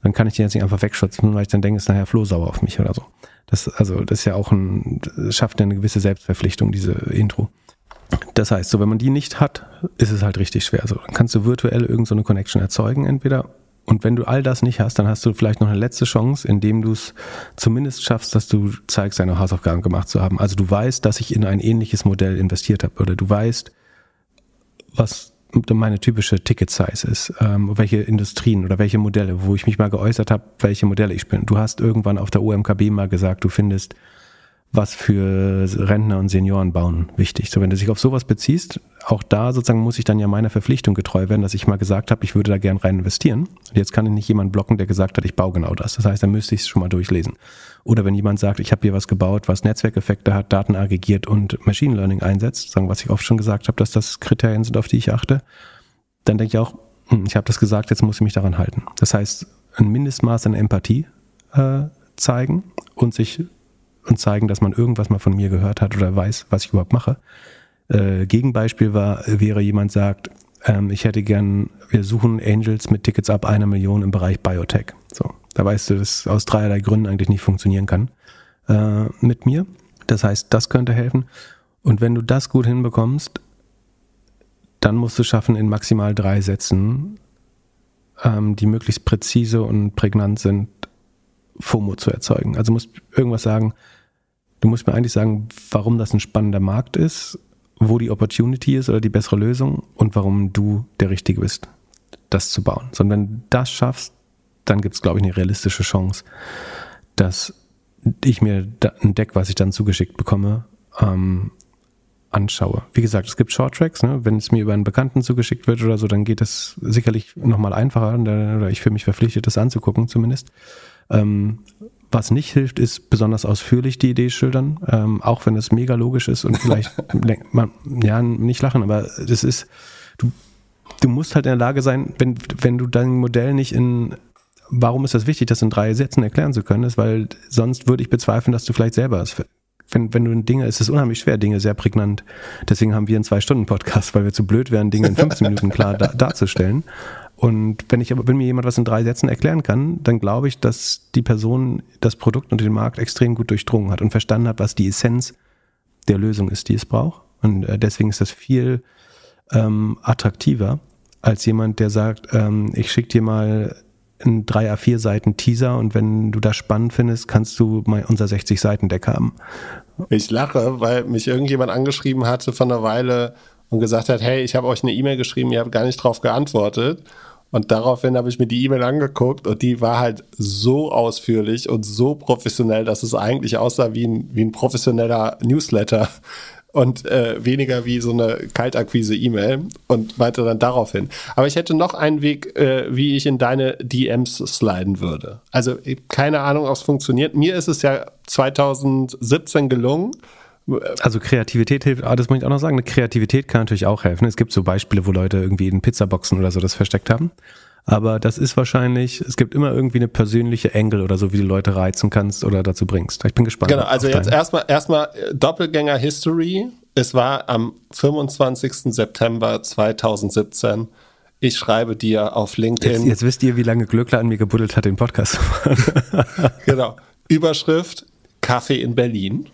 dann kann ich den jetzt nicht einfach wegschützen, weil ich dann denke, ist nachher Flo sauer auf mich oder so. Das, also, das ist ja auch ein, schafft ja eine gewisse Selbstverpflichtung, diese Intro. Das heißt, so wenn man die nicht hat, ist es halt richtig schwer. So, dann kannst du virtuell irgendeine so Connection erzeugen, entweder. Und wenn du all das nicht hast, dann hast du vielleicht noch eine letzte Chance, indem du es zumindest schaffst, dass du zeigst, deine Hausaufgaben gemacht zu haben. Also du weißt, dass ich in ein ähnliches Modell investiert habe oder du weißt, was meine typische Ticket-Size ist, ähm, welche Industrien oder welche Modelle, wo ich mich mal geäußert habe, welche Modelle ich bin. Du hast irgendwann auf der OMKB mal gesagt, du findest was für Rentner und Senioren bauen wichtig. So, wenn du dich auf sowas beziehst, auch da sozusagen muss ich dann ja meiner Verpflichtung getreu werden, dass ich mal gesagt habe, ich würde da gern rein investieren. Und jetzt kann ich nicht jemand blocken, der gesagt hat, ich baue genau das. Das heißt, dann müsste ich es schon mal durchlesen. Oder wenn jemand sagt, ich habe hier was gebaut, was Netzwerkeffekte hat, Daten aggregiert und Machine Learning einsetzt, sagen, was ich oft schon gesagt habe, dass das Kriterien sind, auf die ich achte, dann denke ich auch, hm, ich habe das gesagt, jetzt muss ich mich daran halten. Das heißt, ein Mindestmaß an Empathie äh, zeigen und sich und zeigen, dass man irgendwas mal von mir gehört hat oder weiß, was ich überhaupt mache. Äh, Gegenbeispiel war, wäre jemand sagt, ähm, ich hätte gern, wir suchen Angels mit Tickets ab einer Million im Bereich Biotech. So, da weißt du, dass aus dreierlei Gründen eigentlich nicht funktionieren kann äh, mit mir. Das heißt, das könnte helfen. Und wenn du das gut hinbekommst, dann musst du schaffen, in maximal drei Sätzen, ähm, die möglichst präzise und prägnant sind, FOMO zu erzeugen. Also musst irgendwas sagen, Du musst mir eigentlich sagen, warum das ein spannender Markt ist, wo die Opportunity ist oder die bessere Lösung und warum du der Richtige bist, das zu bauen. Sondern wenn du das schaffst, dann gibt es, glaube ich, eine realistische Chance, dass ich mir ein Deck, was ich dann zugeschickt bekomme, ähm, anschaue. Wie gesagt, es gibt Shorttracks, ne? wenn es mir über einen Bekannten zugeschickt wird oder so, dann geht es sicherlich nochmal einfacher oder ich fühle mich verpflichtet, das anzugucken zumindest. Ähm, was nicht hilft, ist besonders ausführlich die Idee schildern, ähm, auch wenn es mega logisch ist und vielleicht, [laughs] man, ja, nicht lachen, aber das ist, du, du musst halt in der Lage sein, wenn, wenn du dein Modell nicht in, warum ist das wichtig, das in drei Sätzen erklären zu können, ist, weil sonst würde ich bezweifeln, dass du vielleicht selber es wenn, wenn du Dinge, es ist unheimlich schwer, Dinge sehr prägnant. Deswegen haben wir einen Zwei-Stunden-Podcast, weil wir zu blöd wären, Dinge in 15 Minuten klar da, darzustellen. Und wenn ich wenn mir jemand was in drei Sätzen erklären kann, dann glaube ich, dass die Person das Produkt und den Markt extrem gut durchdrungen hat und verstanden hat, was die Essenz der Lösung ist, die es braucht. Und äh, deswegen ist das viel ähm, attraktiver als jemand, der sagt, ähm, ich schicke dir mal ein 3 A4 Seiten Teaser und wenn du das spannend findest, kannst du mal unser 60 Seiten Deck haben. Ich lache, weil mich irgendjemand angeschrieben hatte von einer Weile und gesagt hat, hey, ich habe euch eine E-Mail geschrieben, ihr habt gar nicht drauf geantwortet. Und daraufhin habe ich mir die E-Mail angeguckt und die war halt so ausführlich und so professionell, dass es eigentlich aussah wie ein, wie ein professioneller Newsletter und äh, weniger wie so eine Kaltakquise-E-Mail und meinte dann daraufhin. Aber ich hätte noch einen Weg, äh, wie ich in deine DMs sliden würde. Also keine Ahnung, ob es funktioniert. Mir ist es ja 2017 gelungen, also Kreativität hilft, ah, das muss ich auch noch sagen, eine Kreativität kann natürlich auch helfen. Es gibt so Beispiele, wo Leute irgendwie in Pizzaboxen oder so das versteckt haben. Aber das ist wahrscheinlich, es gibt immer irgendwie eine persönliche Engel oder so, wie du Leute reizen kannst oder dazu bringst. Ich bin gespannt. Genau, also jetzt erstmal erstmal äh, Doppelgänger History. Es war am 25. September 2017. Ich schreibe dir auf LinkedIn. Jetzt, jetzt wisst ihr, wie lange Glöckler an mir gebuddelt hat, den Podcast zu machen. [laughs] genau. Überschrift Kaffee in Berlin.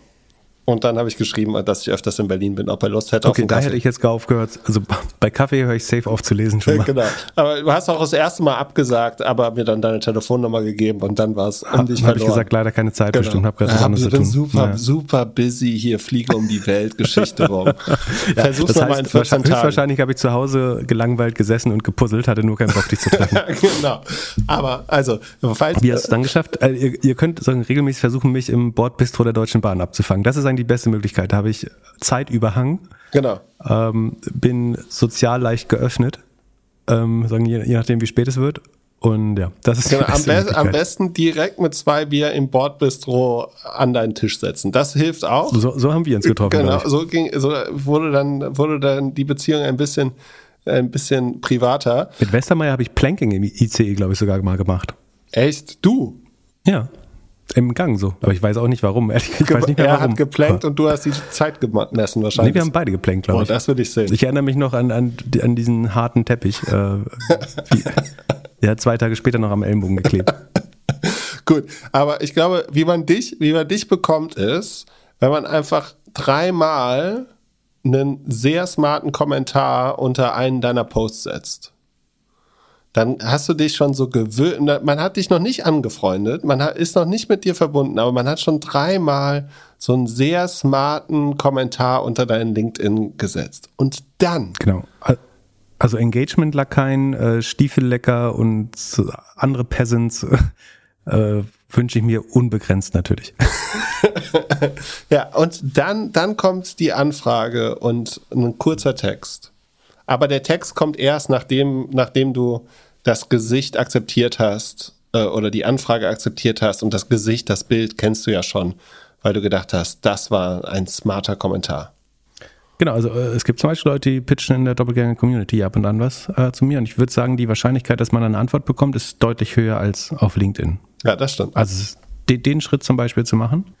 Und dann habe ich geschrieben, dass ich öfters in Berlin bin, ob er Lust hätte okay, auf einen Kaffee. da hätte ich jetzt gar aufgehört. Also bei Kaffee höre ich safe auf zu lesen schon [laughs] mal. genau. Aber du hast auch das erste Mal abgesagt, aber mir dann deine Telefonnummer gegeben und dann war es um hab, dich verloren. Habe ich gesagt, leider keine Zeit genau. bestimmt, habe gerade was anderes zu tun. Super, ja. super busy hier, fliege um die Welt, Geschichte [laughs] rum. ja, Versuch's nochmal in 14 Tagen. Höchstwahrscheinlich habe ich zu Hause gelangweilt gesessen und gepuzzelt, hatte nur keinen Bock, dich zu [laughs] treffen. genau. Aber also, falls... Wie hast du es dann geschafft? Also, ihr, ihr, könnt sagen, regelmäßig versuchen, mich im Bordbistro der Deutschen Bahn abzufangen. Das ist eigentlich die beste Möglichkeit. Da habe ich Zeitüberhang. Genau. Ähm, bin sozial leicht geöffnet. Ähm, sagen, je, je, nachdem, wie spät es wird. Und ja, das ist genau, am, be am, besten direkt mit zwei Bier im Bordbistro an deinen Tisch setzen. Das hilft auch. So, so haben wir uns getroffen. Genau, so ging, so wurde dann, wurde dann die Beziehung ein bisschen, ein bisschen privater. Mit Westermeier habe ich Planking im ICE, glaube ich, sogar mal gemacht. Echt? Du? Ja. Im Gang so. Aber ich weiß auch nicht warum. Ich weiß nicht mehr er warum. hat geplankt und du hast die Zeit gemessen wahrscheinlich. Nee, wir haben beide geplankt, glaube ich. Oh, das würde ich sehen. Ich erinnere mich noch an, an, an diesen harten Teppich. Äh, wie, [laughs] der hat zwei Tage später noch am Ellenbogen geklebt. [laughs] Gut, aber ich glaube, wie man dich, wie man dich bekommt, ist, wenn man einfach dreimal einen sehr smarten Kommentar unter einen deiner Posts setzt dann hast du dich schon so gewöhnt. Man hat dich noch nicht angefreundet, man ist noch nicht mit dir verbunden, aber man hat schon dreimal so einen sehr smarten Kommentar unter deinen LinkedIn gesetzt. Und dann. Genau. Also Engagement-Lakaien, äh, Stiefellecker und andere Peasants äh, wünsche ich mir unbegrenzt natürlich. [laughs] ja, und dann, dann kommt die Anfrage und ein kurzer Text. Aber der Text kommt erst, nachdem, nachdem du das Gesicht akzeptiert hast äh, oder die Anfrage akzeptiert hast und das Gesicht, das Bild kennst du ja schon, weil du gedacht hast, das war ein smarter Kommentar. Genau, also äh, es gibt zum Beispiel Leute, die pitchen in der Doppelgänger-Community ab und an was äh, zu mir und ich würde sagen, die Wahrscheinlichkeit, dass man eine Antwort bekommt, ist deutlich höher als auf LinkedIn. Ja, das stimmt. Also den, den Schritt zum Beispiel zu machen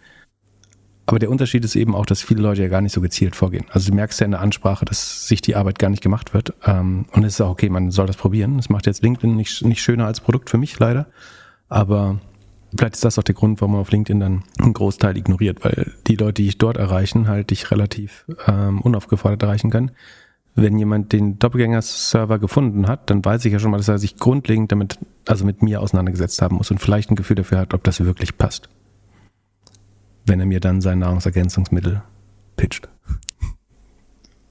aber der Unterschied ist eben auch, dass viele Leute ja gar nicht so gezielt vorgehen. Also du merkst ja in der Ansprache, dass sich die Arbeit gar nicht gemacht wird. Ähm, und es ist auch okay, man soll das probieren. Das macht jetzt LinkedIn nicht, nicht schöner als Produkt für mich leider. Aber vielleicht ist das auch der Grund, warum man auf LinkedIn dann einen Großteil ignoriert, weil die Leute, die ich dort erreichen, halt dich relativ ähm, unaufgefordert erreichen kann. Wenn jemand den Doppelgänger-Server gefunden hat, dann weiß ich ja schon mal, dass er sich grundlegend damit, also mit mir auseinandergesetzt haben muss und vielleicht ein Gefühl dafür hat, ob das wirklich passt wenn er mir dann sein Nahrungsergänzungsmittel pitcht.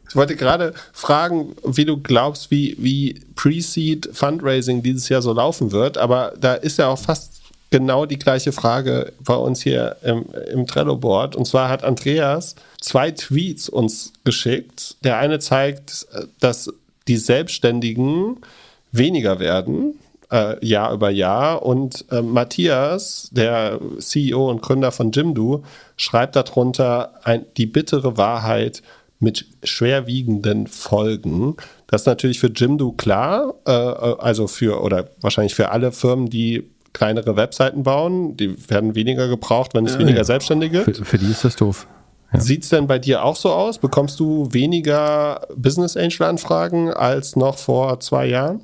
Ich wollte gerade fragen, wie du glaubst, wie, wie Pre-Seed Fundraising dieses Jahr so laufen wird, aber da ist ja auch fast genau die gleiche Frage bei uns hier im, im Trello-Board. Und zwar hat Andreas zwei Tweets uns geschickt. Der eine zeigt, dass die Selbstständigen weniger werden äh, Jahr über Jahr. Und äh, Matthias, der CEO und Gründer von Jimdo, schreibt darunter ein, die bittere Wahrheit mit schwerwiegenden Folgen. Das ist natürlich für Jimdo klar, äh, also für oder wahrscheinlich für alle Firmen, die kleinere Webseiten bauen, die werden weniger gebraucht, wenn es weniger ja. Selbstständige gibt. Für, für, die ist das doof. Ja. Sieht es denn bei dir auch so aus? Bekommst du weniger Business Angel Anfragen als noch vor zwei Jahren?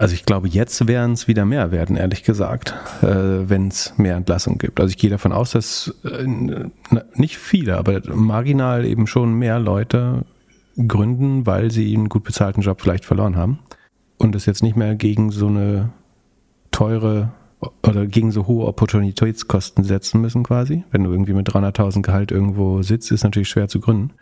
Also ich glaube, jetzt werden es wieder mehr werden, ehrlich gesagt, äh, wenn es mehr Entlassungen gibt. Also ich gehe davon aus, dass äh, nicht viele, aber marginal eben schon mehr Leute gründen, weil sie einen gut bezahlten Job vielleicht verloren haben und es jetzt nicht mehr gegen so eine teure oder gegen so hohe Opportunitätskosten setzen müssen quasi. Wenn du irgendwie mit 300.000 Gehalt irgendwo sitzt, ist natürlich schwer zu gründen.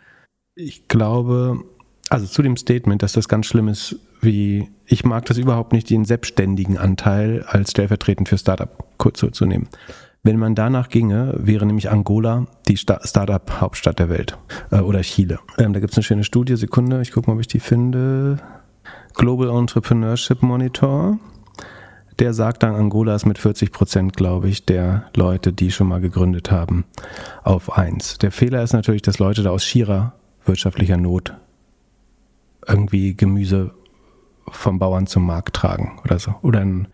Ich glaube, also zu dem Statement, dass das ganz schlimm ist, wie ich mag das überhaupt nicht, den selbstständigen Anteil als stellvertretend für Startup zu nehmen. Wenn man danach ginge, wäre nämlich Angola die Startup-Hauptstadt der Welt äh, oder Chile. Ähm, da gibt es eine schöne Studie, Sekunde, ich gucke mal, ob ich die finde. Global Entrepreneurship Monitor. Der sagt dann, Angola ist mit 40 Prozent, glaube ich, der Leute, die schon mal gegründet haben, auf eins. Der Fehler ist natürlich, dass Leute da aus schierer wirtschaftlicher Not irgendwie Gemüse vom Bauern zum Markt tragen oder so. Oder ein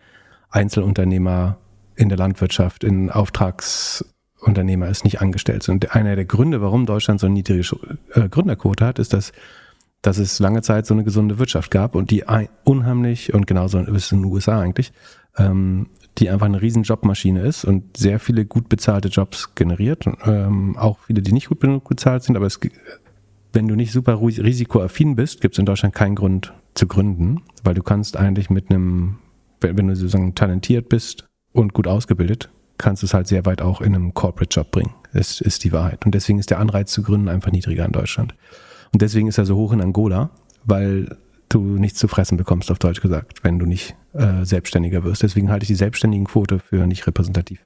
Einzelunternehmer in der Landwirtschaft, ein Auftragsunternehmer ist nicht angestellt. Und einer der Gründe, warum Deutschland so eine niedrige äh, Gründerquote hat, ist, dass, dass es lange Zeit so eine gesunde Wirtschaft gab und die unheimlich, und genauso ist es in den USA eigentlich, ähm, die einfach eine riesen Jobmaschine ist und sehr viele gut bezahlte Jobs generiert. Ähm, auch viele, die nicht gut bezahlt sind, aber es, wenn du nicht super risikoaffin bist, gibt es in Deutschland keinen Grund zu gründen, weil du kannst eigentlich mit einem, wenn du sozusagen talentiert bist und gut ausgebildet, kannst du es halt sehr weit auch in einem Corporate-Job bringen. Das ist die Wahrheit. Und deswegen ist der Anreiz zu gründen einfach niedriger in Deutschland. Und deswegen ist er so hoch in Angola, weil du nichts zu fressen bekommst, auf Deutsch gesagt, wenn du nicht äh, selbstständiger wirst. Deswegen halte ich die selbstständigen Quote für nicht repräsentativ.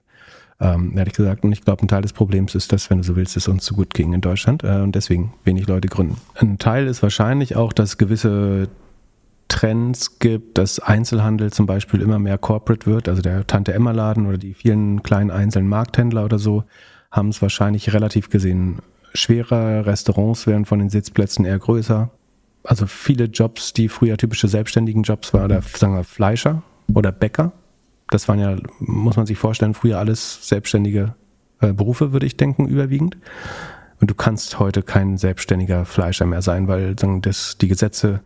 Ähm, ehrlich gesagt. Und ich glaube, ein Teil des Problems ist, dass, wenn du so willst, es uns zu gut ging in Deutschland äh, und deswegen wenig Leute gründen. Ein Teil ist wahrscheinlich auch, dass gewisse Trends gibt, dass Einzelhandel zum Beispiel immer mehr corporate wird. Also der Tante Emma Laden oder die vielen kleinen einzelnen Markthändler oder so haben es wahrscheinlich relativ gesehen schwerer. Restaurants werden von den Sitzplätzen eher größer. Also viele Jobs, die früher typische selbstständigen Jobs waren, oder sagen wir Fleischer oder Bäcker. Das waren ja, muss man sich vorstellen, früher alles selbstständige äh, Berufe, würde ich denken, überwiegend. Und du kannst heute kein selbstständiger Fleischer mehr sein, weil das, die Gesetze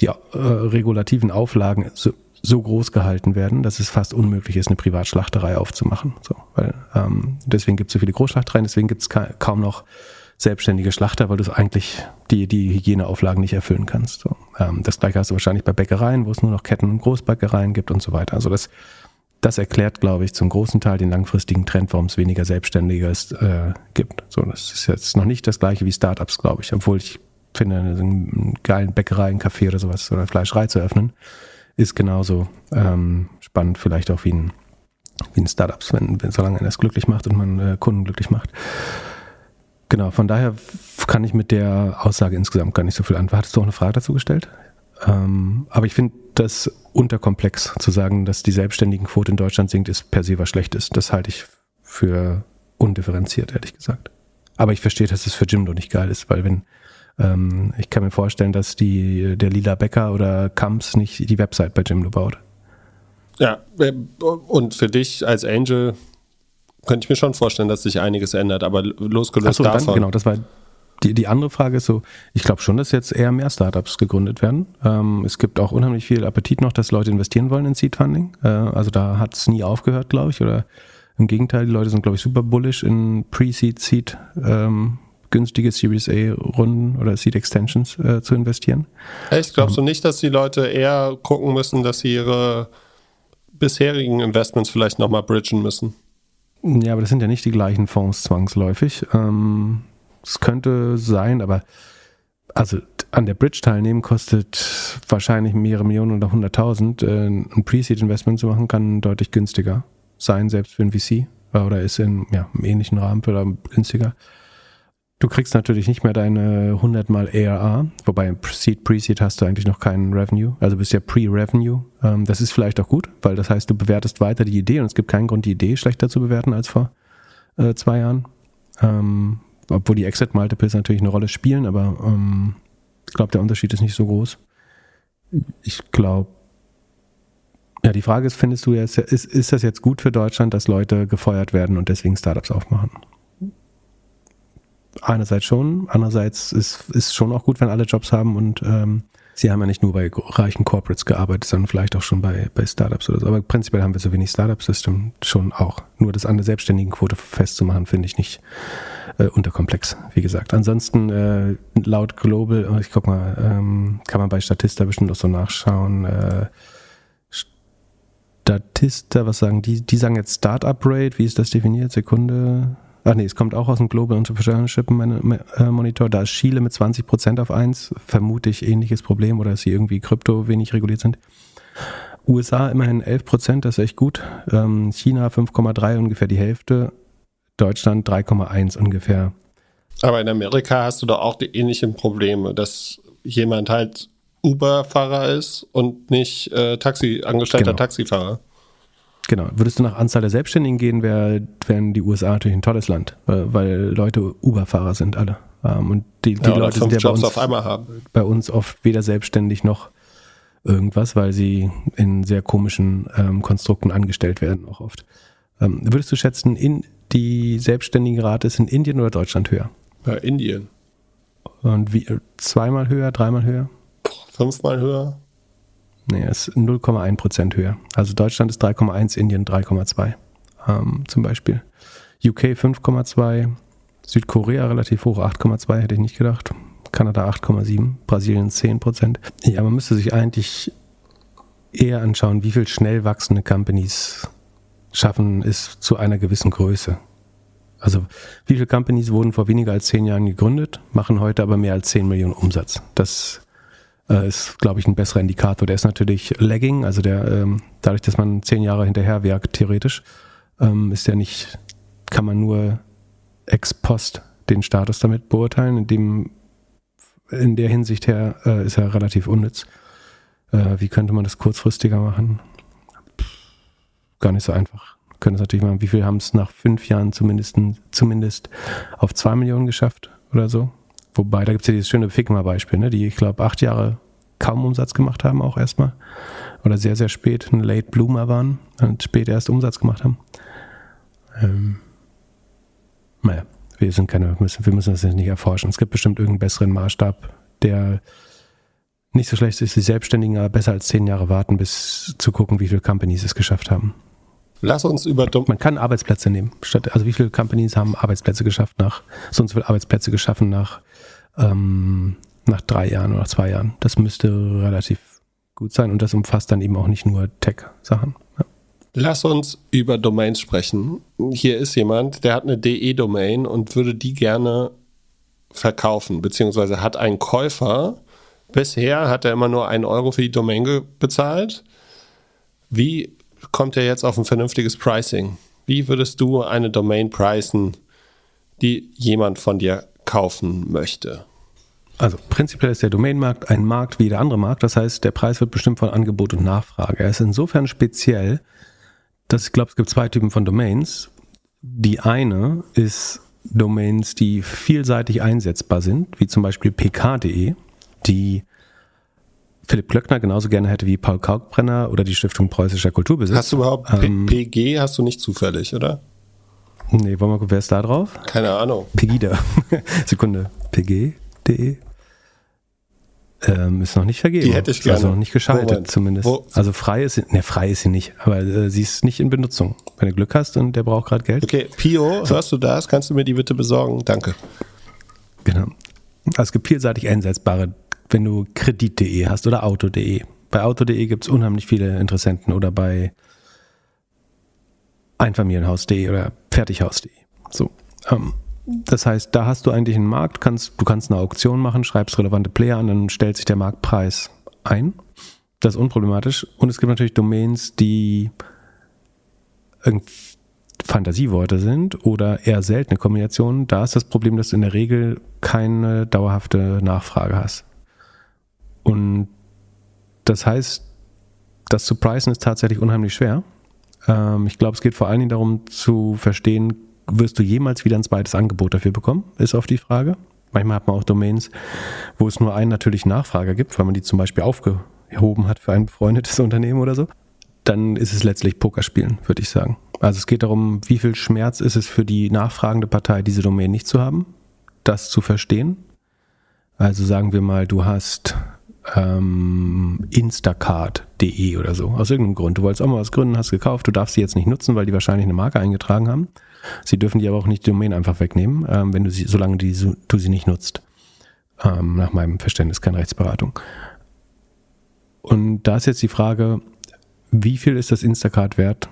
die äh, regulativen Auflagen so, so, groß gehalten werden, dass es fast unmöglich ist, eine Privatschlachterei aufzumachen. So, weil, ähm, deswegen gibt es so viele Großschlachtereien, deswegen gibt es ka kaum noch selbstständige Schlachter, weil du eigentlich die, die Hygieneauflagen nicht erfüllen kannst. So, ähm, das gleiche hast du wahrscheinlich bei Bäckereien, wo es nur noch Ketten- und Großbäckereien gibt und so weiter. Also das, das erklärt, glaube ich, zum großen Teil den langfristigen Trend, warum es weniger Selbstständige äh, gibt. So, das ist jetzt noch nicht das gleiche wie Startups, glaube ich, obwohl ich finde, einen geilen Bäckerei, einen Café oder sowas oder Fleischerei zu öffnen, ist genauso ähm, spannend, vielleicht auch wie ein, wie ein Startups, wenn, wenn solange er das glücklich macht und man äh, Kunden glücklich macht. Genau, von daher kann ich mit der Aussage insgesamt gar nicht so viel antworten. Hattest du auch eine Frage dazu gestellt? Ähm, aber ich finde das unterkomplex zu sagen, dass die selbstständigen Quote in Deutschland sinkt, ist per se was Schlechtes. Das halte ich für undifferenziert, ehrlich gesagt. Aber ich verstehe, dass es für Jimdo nicht geil ist, weil wenn ähm, ich kann mir vorstellen, dass die, der Lila Becker oder Kamps nicht die Website bei Jimdo baut. Ja, äh, und für dich als Angel könnte ich mir schon vorstellen, dass sich einiges ändert, aber losgelöst so, davon. Dann, genau, das war die, die andere Frage ist so, ich glaube schon, dass jetzt eher mehr Startups gegründet werden. Ähm, es gibt auch unheimlich viel Appetit noch, dass Leute investieren wollen in Seed Funding. Äh, also da hat es nie aufgehört, glaube ich. Oder im Gegenteil, die Leute sind, glaube ich, super bullish in Pre-Seed, Seed, ähm, günstige Series A-Runden oder Seed Extensions äh, zu investieren. Echt? Glaubst ähm, du nicht, dass die Leute eher gucken müssen, dass sie ihre bisherigen Investments vielleicht nochmal bridgen müssen? Ja, aber das sind ja nicht die gleichen Fonds zwangsläufig. Ähm, es könnte sein, aber also an der Bridge teilnehmen kostet wahrscheinlich mehrere Millionen oder hunderttausend. Äh, ein Pre-Seed-Investment zu machen kann deutlich günstiger sein, selbst für ein VC. Oder ist in ja, einem ähnlichen Rahmen oder günstiger. Du kriegst natürlich nicht mehr deine 100 mal ARA, wobei im Seed, Pre-Seed hast du eigentlich noch keinen Revenue, also bist ja Pre-Revenue. Ähm, das ist vielleicht auch gut, weil das heißt, du bewertest weiter die Idee und es gibt keinen Grund, die Idee schlechter zu bewerten als vor äh, zwei Jahren. Obwohl die Exit-Multiples natürlich eine Rolle spielen, aber ähm, ich glaube, der Unterschied ist nicht so groß. Ich glaube, ja, die Frage ist, findest du jetzt, ist, ist das jetzt gut für Deutschland, dass Leute gefeuert werden und deswegen Startups aufmachen? einerseits schon, andererseits ist es schon auch gut, wenn alle Jobs haben und ähm, sie haben ja nicht nur bei reichen Corporates gearbeitet, sondern vielleicht auch schon bei, bei Startups oder so. Aber prinzipiell haben wir so wenig Startups, das stimmt schon auch. Nur das an der selbstständigen Quote festzumachen, finde ich nicht äh, unterkomplex, wie gesagt. Ansonsten äh, laut Global, oh, ich guck mal, ähm, kann man bei Statista bestimmt auch so nachschauen. Äh, Statista, was sagen die? Die sagen jetzt Startup Rate, wie ist das definiert? Sekunde. Ach nee, es kommt auch aus dem Global Entrepreneurship äh, Monitor, da ist Chile mit 20% auf 1, vermute ich ähnliches Problem oder dass sie irgendwie Krypto wenig reguliert sind. USA immerhin 11%, das ist echt gut. Ähm, China 5,3, ungefähr die Hälfte. Deutschland 3,1 ungefähr. Aber in Amerika hast du doch auch die ähnlichen Probleme, dass jemand halt Uber-Fahrer ist und nicht äh, Taxi, angestellter genau. Taxifahrer. Genau. Würdest du nach Anzahl der Selbstständigen gehen, wären die USA natürlich ein tolles Land, weil Leute Uber-Fahrer sind alle. Ähm, und die, die ja, Leute sind ja bei uns, bei uns, oft weder selbstständig noch irgendwas, weil sie in sehr komischen ähm, Konstrukten angestellt werden, auch oft. Ähm, würdest du schätzen, in die selbstständige Rate ist in Indien oder Deutschland höher? Ja, Indien. Und wie, zweimal höher, dreimal höher? Fünfmal höher? Nee, ist 0,1 Prozent höher. Also Deutschland ist 3,1, Indien 3,2 ähm, zum Beispiel. UK 5,2, Südkorea relativ hoch, 8,2 hätte ich nicht gedacht. Kanada 8,7, Brasilien 10 Prozent. Ja, man müsste sich eigentlich eher anschauen, wie viel schnell wachsende Companies schaffen es zu einer gewissen Größe. Also wie viele Companies wurden vor weniger als zehn Jahren gegründet, machen heute aber mehr als 10 Millionen Umsatz. Das äh, ist, glaube ich, ein besserer Indikator. Der ist natürlich lagging, also der, ähm, dadurch, dass man zehn Jahre hinterher wirkt, theoretisch, ähm, ist der nicht, kann man nur ex post den Status damit beurteilen. In, dem, in der Hinsicht her äh, ist er relativ unnütz. Äh, wie könnte man das kurzfristiger machen? Gar nicht so einfach. Können es natürlich machen. Wie viel haben es nach fünf Jahren zumindest, zumindest auf zwei Millionen geschafft oder so? Wobei, da gibt es ja dieses schöne Figma-Beispiel, ne, die, ich glaube, acht Jahre kaum Umsatz gemacht haben, auch erstmal. Oder sehr, sehr spät ein Late Bloomer waren und spät erst Umsatz gemacht haben. Ähm, naja, wir sind keine, müssen, wir müssen das jetzt nicht erforschen. Es gibt bestimmt irgendeinen besseren Maßstab, der nicht so schlecht ist, die Selbstständigen, aber besser als zehn Jahre warten, bis zu gucken, wie viele Companies es geschafft haben. Lass uns über Man kann Arbeitsplätze nehmen. also wie viele Companies haben Arbeitsplätze geschafft nach, sonst viele Arbeitsplätze geschaffen nach, ähm, nach drei Jahren oder zwei Jahren. Das müsste relativ gut sein und das umfasst dann eben auch nicht nur Tech-Sachen. Ja. Lass uns über Domains sprechen. Hier ist jemand, der hat eine DE-Domain und würde die gerne verkaufen, beziehungsweise hat einen Käufer. Bisher hat er immer nur einen Euro für die Domain bezahlt. Wie kommt er jetzt auf ein vernünftiges Pricing. Wie würdest du eine Domain preisen, die jemand von dir kaufen möchte? Also prinzipiell ist der Domainmarkt ein Markt wie der andere Markt. Das heißt, der Preis wird bestimmt von Angebot und Nachfrage. Er ist insofern speziell, dass ich glaube, es gibt zwei Typen von Domains. Die eine ist Domains, die vielseitig einsetzbar sind, wie zum Beispiel pk.de, die Philipp Klöckner genauso gerne hätte wie Paul Kalkbrenner oder die Stiftung Preußischer Kulturbesitz. Hast du überhaupt ähm, PG? Hast du nicht zufällig, oder? Nee, wollen wir gucken, wer ist da drauf? Keine Ahnung. Pegida. [laughs] Sekunde. pg.de. Ähm, ist noch nicht vergeben. Die hätte ich gerne. Also noch nicht geschaltet Moment. zumindest. Wo? Also frei ist sie, ne, frei ist sie nicht, aber äh, sie ist nicht in Benutzung. Wenn du Glück hast und der braucht gerade Geld. Okay, Pio, hörst du das? Kannst du mir die bitte besorgen? Danke. Genau. Also es gibt vielseitig einsetzbare wenn du kredit.de hast oder auto.de. Bei auto.de gibt es unheimlich viele Interessenten oder bei Einfamilienhaus.de oder Fertighaus.de. So. Ähm, das heißt, da hast du eigentlich einen Markt, kannst, du kannst eine Auktion machen, schreibst relevante Player an, dann stellt sich der Marktpreis ein. Das ist unproblematisch. Und es gibt natürlich Domains, die Fantasieworte sind oder eher seltene Kombinationen. Da ist das Problem, dass du in der Regel keine dauerhafte Nachfrage hast. Und das heißt, das zu pricen ist tatsächlich unheimlich schwer. Ähm, ich glaube, es geht vor allen Dingen darum zu verstehen, wirst du jemals wieder ein zweites Angebot dafür bekommen? Ist auf die Frage. Manchmal hat man auch Domains, wo es nur einen natürlichen Nachfrager gibt, weil man die zum Beispiel aufgehoben hat für ein befreundetes [laughs] Unternehmen oder so. Dann ist es letztlich Pokerspielen, würde ich sagen. Also es geht darum, wie viel Schmerz ist es für die nachfragende Partei, diese Domain nicht zu haben, das zu verstehen. Also sagen wir mal, du hast ähm, Instacart.de oder so. Aus irgendeinem Grund. Du wolltest auch mal was gründen, hast gekauft, du darfst sie jetzt nicht nutzen, weil die wahrscheinlich eine Marke eingetragen haben. Sie dürfen die aber auch nicht die Domain einfach wegnehmen, ähm, wenn du sie, solange die, du sie nicht nutzt. Ähm, nach meinem Verständnis keine Rechtsberatung. Und da ist jetzt die Frage, wie viel ist das Instacart wert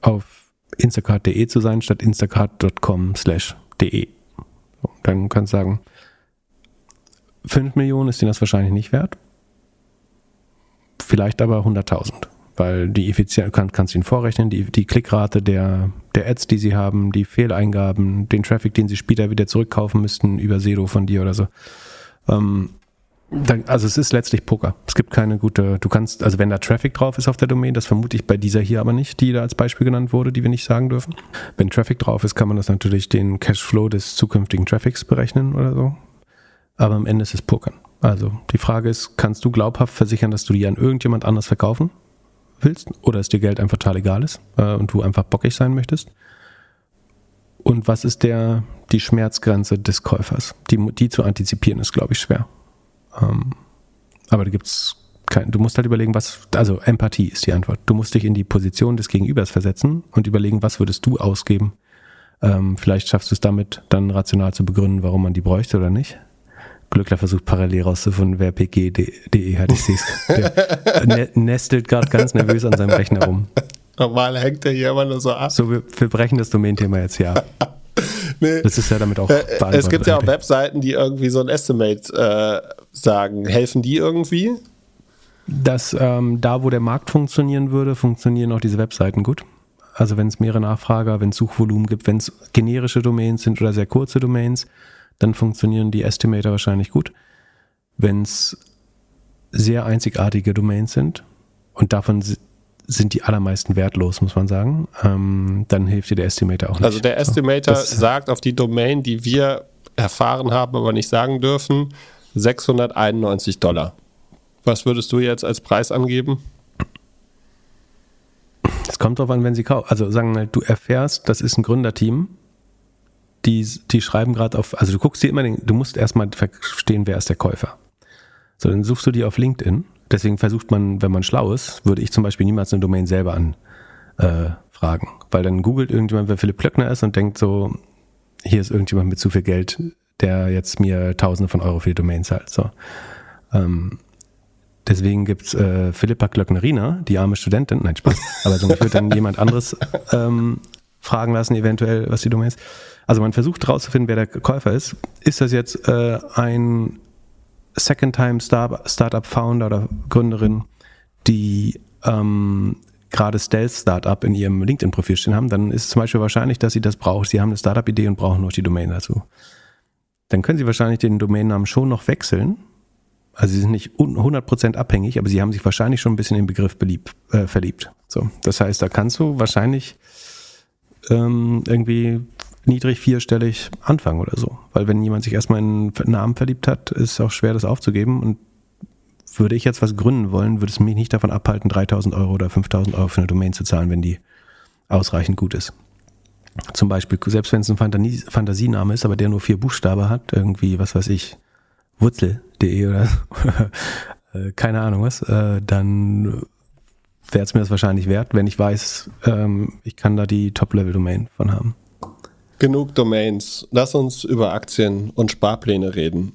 auf Instacart.de zu sein, statt instacart.com slash de. Dann kannst du sagen, 5 Millionen ist dir das wahrscheinlich nicht wert. Vielleicht aber 100.000, weil die Effizienz, kann, kannst du ihnen vorrechnen, die, die Klickrate der, der Ads, die sie haben, die Fehleingaben, den Traffic, den sie später wieder zurückkaufen müssten über Zero von dir oder so. Ähm, also es ist letztlich Poker. Es gibt keine gute, du kannst, also wenn da Traffic drauf ist auf der Domain, das vermute ich bei dieser hier aber nicht, die da als Beispiel genannt wurde, die wir nicht sagen dürfen. Wenn Traffic drauf ist, kann man das natürlich den Cashflow des zukünftigen Traffics berechnen oder so. Aber am Ende ist es Pokern. Also die Frage ist, kannst du glaubhaft versichern, dass du die an irgendjemand anders verkaufen willst oder dass dir Geld einfach total egal ist äh, und du einfach bockig sein möchtest? Und was ist der, die Schmerzgrenze des Käufers? Die, die zu antizipieren ist, glaube ich, schwer. Ähm, aber da gibt's kein, du musst halt überlegen, was, also Empathie ist die Antwort. Du musst dich in die Position des Gegenübers versetzen und überlegen, was würdest du ausgeben. Ähm, vielleicht schaffst du es damit, dann rational zu begründen, warum man die bräuchte oder nicht. Glückler versucht parallel rauszufinden, wer pg.de hat. Ich sehe es. Der [laughs] nestelt gerade ganz nervös an seinem Rechner rum. Normal hängt er hier immer nur so ab. So, wir, wir brechen das Domain-Thema jetzt ja. [laughs] nee. Das ist ja damit auch äh, Es gibt ja auch Webseiten, die irgendwie so ein Estimate äh, sagen. Helfen die irgendwie? Dass ähm, da, wo der Markt funktionieren würde, funktionieren auch diese Webseiten gut. Also wenn es mehrere Nachfrager, wenn es Suchvolumen gibt, wenn es generische Domains sind oder sehr kurze Domains, dann funktionieren die Estimator wahrscheinlich gut. Wenn es sehr einzigartige Domains sind und davon sind die allermeisten wertlos, muss man sagen. Ähm, dann hilft dir der Estimator auch nicht. Also der Estimator so, sagt auf die Domain, die wir erfahren haben, aber nicht sagen dürfen, 691 Dollar. Was würdest du jetzt als Preis angeben? Es kommt drauf an, wenn sie kaufen. Also sagen wir, du erfährst, das ist ein Gründerteam, die, die schreiben gerade auf, also du guckst dir immer den, du musst erstmal verstehen, wer ist der Käufer. So, dann suchst du die auf LinkedIn Deswegen versucht man, wenn man schlau ist, würde ich zum Beispiel niemals eine Domain selber anfragen. Äh, weil dann googelt irgendjemand, wer Philipp Klöckner ist und denkt so, hier ist irgendjemand mit zu viel Geld, der jetzt mir Tausende von Euro für die Domain zahlt. So. Ähm, deswegen gibt's äh, Philippa Klöcknerina, die arme Studentin, nein, Spaß, aber so, ich würde dann jemand anderes ähm, fragen lassen, eventuell, was die Domain ist. Also man versucht herauszufinden, wer der Käufer ist. Ist das jetzt äh, ein Second-Time-Startup-Founder oder Gründerin, die ähm, gerade Stealth-Startup in ihrem LinkedIn-Profil stehen haben, dann ist zum Beispiel wahrscheinlich, dass sie das brauchen. Sie haben eine Startup-Idee und brauchen noch die Domain dazu. Dann können sie wahrscheinlich den Domainnamen schon noch wechseln. Also sie sind nicht 100% abhängig, aber sie haben sich wahrscheinlich schon ein bisschen im Begriff beliebt, äh, verliebt. So, das heißt, da kannst du wahrscheinlich ähm, irgendwie niedrig vierstellig anfangen oder so. Weil wenn jemand sich erstmal in einen Namen verliebt hat, ist es auch schwer, das aufzugeben. Und würde ich jetzt was gründen wollen, würde es mich nicht davon abhalten, 3000 Euro oder 5000 Euro für eine Domain zu zahlen, wenn die ausreichend gut ist. Zum Beispiel, selbst wenn es ein Fantasie Fantasiename ist, aber der nur vier Buchstaben hat, irgendwie, was weiß ich, wurzel.de oder [laughs] äh, keine Ahnung was, äh, dann wäre es mir das wahrscheinlich wert, wenn ich weiß, ähm, ich kann da die Top-Level-Domain von haben. Genug Domains. Lass uns über Aktien und Sparpläne reden.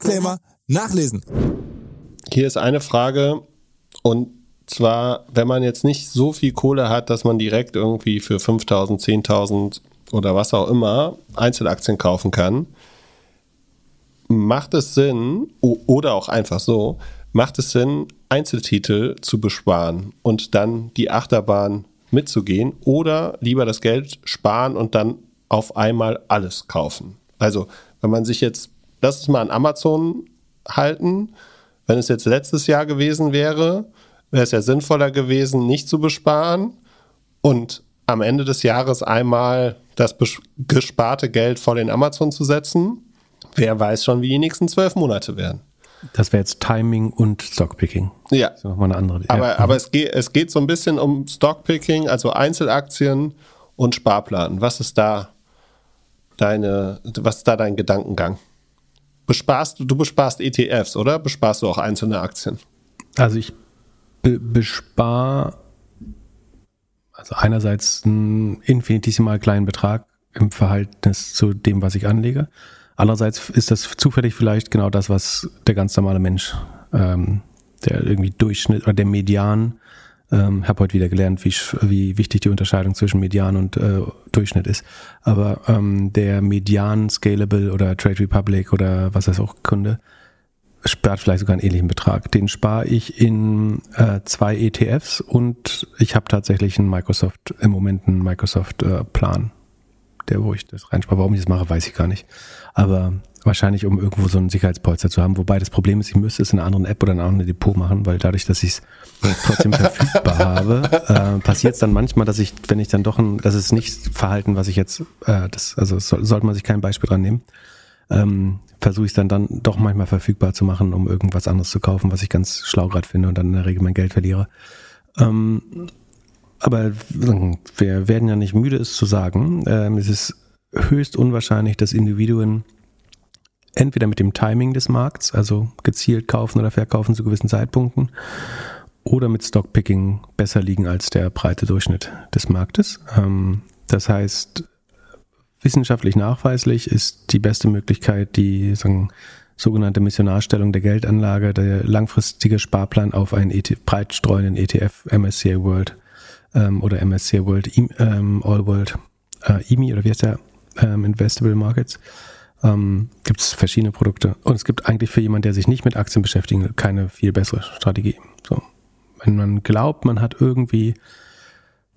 Disclaimer nachlesen. Hier ist eine Frage und zwar, wenn man jetzt nicht so viel Kohle hat, dass man direkt irgendwie für 5000, 10.000 oder was auch immer Einzelaktien kaufen kann, macht es Sinn, oder auch einfach so, macht es Sinn, Einzeltitel zu besparen und dann die Achterbahn mitzugehen oder lieber das Geld sparen und dann auf einmal alles kaufen. Also, wenn man sich jetzt lass es mal an Amazon halten. Wenn es jetzt letztes Jahr gewesen wäre, wäre es ja sinnvoller gewesen, nicht zu besparen und am Ende des Jahres einmal das gesparte Geld voll in Amazon zu setzen. Wer weiß schon, wie die nächsten zwölf Monate werden. Das wäre jetzt Timing und Stockpicking. Ja. Das ist nochmal eine andere. Aber, ja. aber es, geht, es geht so ein bisschen um Stockpicking, also Einzelaktien und Sparplan. Was ist da deine, was ist da dein Gedankengang? Besparst, du besparst ETFs, oder? Besparst du auch einzelne Aktien? Also ich be bespare also einerseits einen infinitesimal kleinen Betrag im Verhältnis zu dem, was ich anlege. Andererseits ist das zufällig vielleicht genau das, was der ganz normale Mensch, ähm, der irgendwie Durchschnitt oder der Median, ähm, habe heute wieder gelernt, wie, wie wichtig die Unterscheidung zwischen Median und äh, Durchschnitt ist. Aber ähm, der Median Scalable oder Trade Republic oder was heißt auch Kunde spart vielleicht sogar einen ähnlichen Betrag. Den spare ich in äh, zwei ETFs und ich habe tatsächlich einen Microsoft, im Moment einen Microsoft-Plan, äh, der, wo ich das reinspare. Warum ich das mache, weiß ich gar nicht. Aber wahrscheinlich, um irgendwo so einen Sicherheitspolster zu haben. Wobei das Problem ist, ich müsste es in einer anderen App oder in einem anderen Depot machen, weil dadurch, dass ich es trotzdem verfügbar [laughs] habe, äh, passiert es dann manchmal, dass ich, wenn ich dann doch ein, das ist nicht Verhalten, was ich jetzt, äh, das, also soll, sollte man sich kein Beispiel dran nehmen. Ähm, versuche ich es dann, dann doch manchmal verfügbar zu machen, um irgendwas anderes zu kaufen, was ich ganz schlau gerade finde und dann in der Regel mein Geld verliere. Ähm, aber wir werden ja nicht müde, es zu sagen. Ähm, es ist höchst unwahrscheinlich, dass Individuen entweder mit dem Timing des Markts, also gezielt kaufen oder verkaufen zu gewissen Zeitpunkten, oder mit Stockpicking besser liegen als der breite Durchschnitt des Marktes. Ähm, das heißt, wissenschaftlich nachweislich ist die beste Möglichkeit die sagen, sogenannte Missionarstellung der Geldanlage, der langfristige Sparplan auf einen ET breit streuenden ETF, MSCI World ähm, oder MSCI World ähm, All World äh, IMI oder wie heißt der Investable Markets. Ähm, gibt es verschiedene Produkte und es gibt eigentlich für jemanden, der sich nicht mit Aktien beschäftigt, keine viel bessere Strategie. So, wenn man glaubt, man hat irgendwie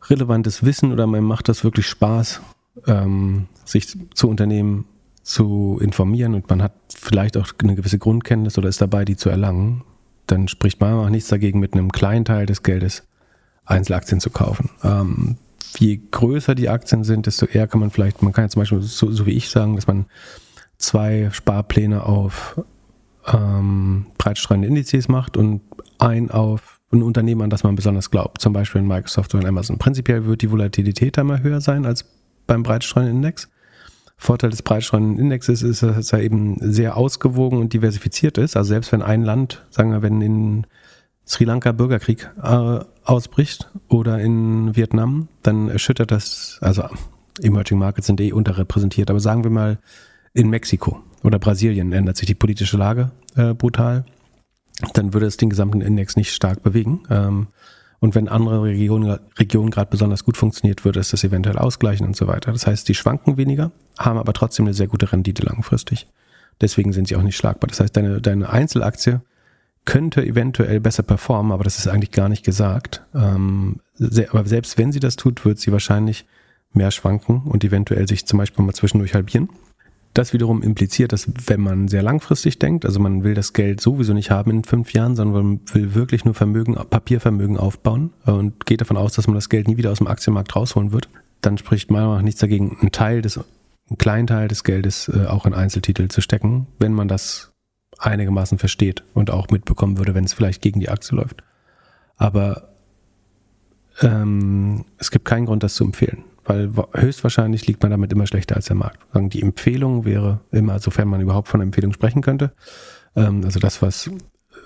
relevantes Wissen oder man macht das wirklich Spaß, ähm, sich zu Unternehmen zu informieren und man hat vielleicht auch eine gewisse Grundkenntnis oder ist dabei, die zu erlangen, dann spricht man auch nichts dagegen, mit einem kleinen Teil des Geldes Einzelaktien zu kaufen. Ähm, je größer die Aktien sind, desto eher kann man vielleicht, man kann ja zum Beispiel so, so wie ich sagen, dass man zwei Sparpläne auf ähm, breitstreuende Indizes macht und ein auf ein Unternehmen, an das man besonders glaubt, zum Beispiel in Microsoft oder in Amazon. Prinzipiell wird die Volatilität da immer höher sein als beim breitstreuenden Index. Vorteil des breitstreuenden Indexes ist, dass er eben sehr ausgewogen und diversifiziert ist. Also selbst wenn ein Land, sagen wir, wenn in Sri Lanka Bürgerkrieg äh, ausbricht oder in Vietnam, dann erschüttert das, also Emerging Markets sind eh unterrepräsentiert, aber sagen wir mal in Mexiko oder Brasilien ändert sich die politische Lage äh, brutal, dann würde es den gesamten Index nicht stark bewegen. Ähm, und wenn andere Regionen, Regionen gerade besonders gut funktioniert, würde es das eventuell ausgleichen und so weiter. Das heißt, die schwanken weniger, haben aber trotzdem eine sehr gute Rendite langfristig. Deswegen sind sie auch nicht schlagbar. Das heißt, deine, deine Einzelaktie könnte eventuell besser performen, aber das ist eigentlich gar nicht gesagt. Ähm, aber selbst wenn sie das tut, wird sie wahrscheinlich mehr schwanken und eventuell sich zum Beispiel mal zwischendurch halbieren. Das wiederum impliziert, dass wenn man sehr langfristig denkt, also man will das Geld sowieso nicht haben in fünf Jahren, sondern man will wirklich nur Vermögen, Papiervermögen aufbauen und geht davon aus, dass man das Geld nie wieder aus dem Aktienmarkt rausholen wird, dann spricht meiner Meinung nach nichts dagegen, einen Teil des, einen kleinen Teil des Geldes äh, auch in Einzeltitel zu stecken, wenn man das einigermaßen versteht und auch mitbekommen würde, wenn es vielleicht gegen die Aktie läuft. Aber ähm, es gibt keinen Grund, das zu empfehlen weil höchstwahrscheinlich liegt man damit immer schlechter als der Markt. Die Empfehlung wäre immer, sofern man überhaupt von Empfehlung sprechen könnte, ähm, also das, was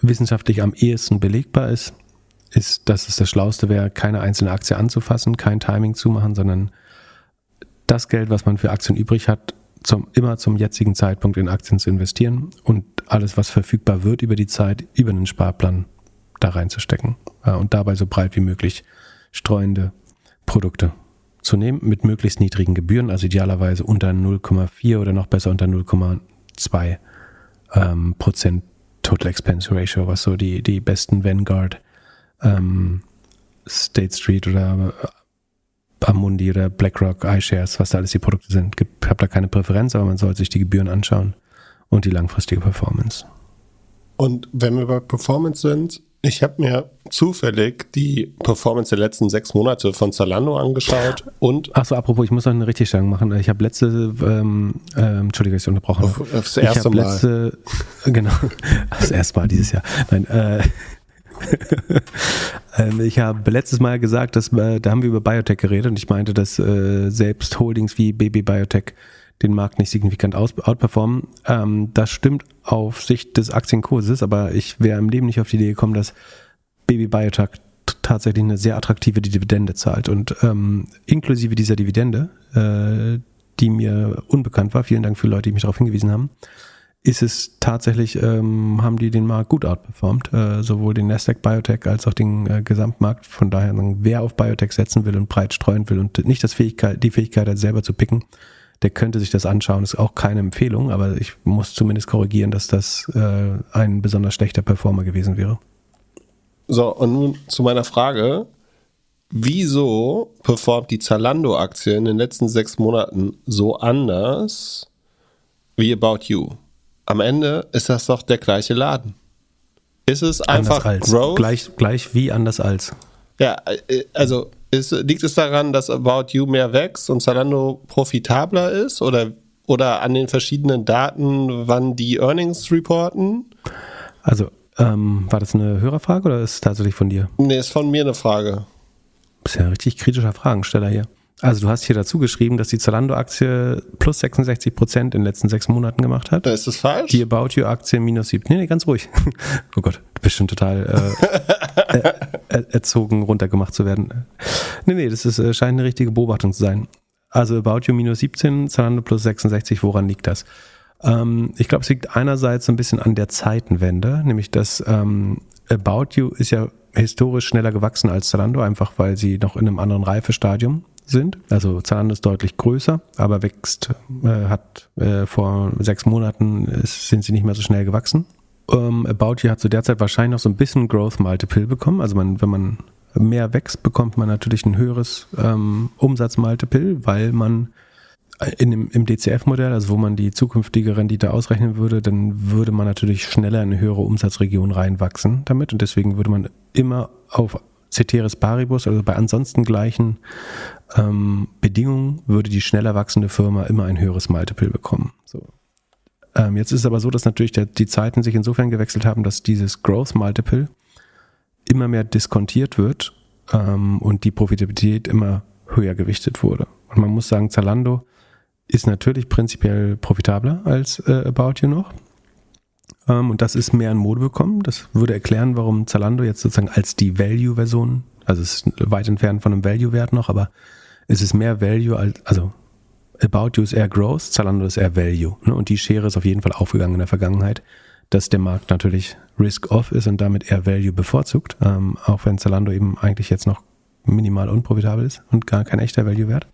wissenschaftlich am ehesten belegbar ist, ist, dass es das Schlauste wäre, keine einzelne Aktie anzufassen, kein Timing zu machen, sondern das Geld, was man für Aktien übrig hat, zum, immer zum jetzigen Zeitpunkt in Aktien zu investieren und alles, was verfügbar wird über die Zeit, über einen Sparplan da reinzustecken und dabei so breit wie möglich streuende Produkte zu nehmen mit möglichst niedrigen Gebühren, also idealerweise unter 0,4 oder noch besser unter 0,2 ähm, Prozent Total Expense Ratio, was so die, die besten Vanguard, ähm, State Street oder äh, Amundi oder BlackRock, iShares, was da alles die Produkte sind. Ich habe da keine Präferenz, aber man sollte sich die Gebühren anschauen und die langfristige Performance. Und wenn wir bei Performance sind, Ich habe mir zufällig die Performance der letzten sechs Monate von Zalando angeschaut und. Achso, apropos, ich muss noch eine Richtigstellung machen. Ich habe letzte, ähm, ähm, Entschuldige, dass ich unterbrochen Auf, habe. aufs erste ich Mal. Letzte, [laughs] genau, das erste Mal dieses Jahr. Nein, äh, [laughs] ähm, ich habe letztes Mal gesagt, dass äh, da haben wir über Biotech geredet und ich meinte, dass äh, selbst Holdings wie Baby Biotech den Markt nicht signifikant aus, outperformen. Ähm, das stimmt auf Sicht des Aktienkurses, aber ich wäre im Leben nicht auf die Idee gekommen, dass Baby Biotech tatsächlich eine sehr attraktive Dividende zahlt und ähm, inklusive dieser Dividende, äh, die mir unbekannt war, vielen Dank für Leute, die mich darauf hingewiesen haben, ist es tatsächlich, ähm, haben die den Markt gut outperformt, äh, sowohl den Nasdaq Biotech als auch den äh, Gesamtmarkt. Von daher, wer auf Biotech setzen will und breit streuen will und nicht das Fähigkeit, die Fähigkeit hat, selber zu picken, der könnte sich das anschauen. Ist auch keine Empfehlung, aber ich muss zumindest korrigieren, dass das äh, ein besonders schlechter Performer gewesen wäre. So, und nun zu meiner Frage. Wieso performt die Zalando-Aktie in den letzten sechs Monaten so anders wie About You? Am Ende ist das doch der gleiche Laden. Ist es einfach anders als. Growth? Gleich, gleich wie anders als. Ja, äh, also ist, liegt es daran, dass About You mehr wächst und Zalando profitabler ist oder, oder an den verschiedenen Daten, wann die Earnings reporten? Also, ähm, war das eine Hörerfrage oder ist es tatsächlich von dir? Nee, ist von mir eine Frage. bist ja ein richtig kritischer Fragensteller hier. Also du hast hier dazu geschrieben, dass die Zalando-Aktie plus 66 Prozent in den letzten sechs Monaten gemacht hat. Ist das falsch? Die About You-Aktie minus 7. Nee, nee, ganz ruhig. [laughs] Oh Gott, du bist schon total äh, [laughs] äh, äh, erzogen, runtergemacht zu werden. Nee, nee, das ist, äh, scheint eine richtige Beobachtung zu sein. Also About You minus 17, Zalando plus 66, woran liegt das? Ähm, ich glaube, es liegt einerseits ein bisschen an der Zeitenwende, nämlich dass ähm, About You ist ja historisch schneller gewachsen als Zalando, einfach weil sie noch in einem anderen Reifestadium sind. Also Zalando ist deutlich größer, aber wächst, äh, hat äh, vor sechs Monaten ist, sind sie nicht mehr so schnell gewachsen. Ähm, About You hat zu der Zeit wahrscheinlich noch so ein bisschen Growth Multiple bekommen. Also man, wenn man mehr wächst, bekommt man natürlich ein höheres ähm, Umsatzmultiple, weil man in dem, im DCF-Modell, also wo man die zukünftige Rendite ausrechnen würde, dann würde man natürlich schneller in eine höhere Umsatzregion reinwachsen damit und deswegen würde man immer auf Ceteris Paribus, also bei ansonsten gleichen ähm, Bedingungen, würde die schneller wachsende Firma immer ein höheres Multiple bekommen. So. Ähm, jetzt ist es aber so, dass natürlich der, die Zeiten sich insofern gewechselt haben, dass dieses Growth Multiple immer mehr diskontiert wird ähm, und die Profitabilität immer höher gewichtet wurde. Und man muss sagen, Zalando ist natürlich prinzipiell profitabler als äh, About You noch. Ähm, und das ist mehr in Mode bekommen. Das würde erklären, warum Zalando jetzt sozusagen als die Value-Version, also es ist weit entfernt von einem Value-Wert noch, aber es ist mehr Value als, also About You ist eher Growth, Zalando ist eher Value. Ne? Und die Schere ist auf jeden Fall aufgegangen in der Vergangenheit, dass der Markt natürlich Risk-Off ist und damit eher Value bevorzugt, ähm, auch wenn Zalando eben eigentlich jetzt noch minimal unprofitabel ist und gar kein echter Value-Wert.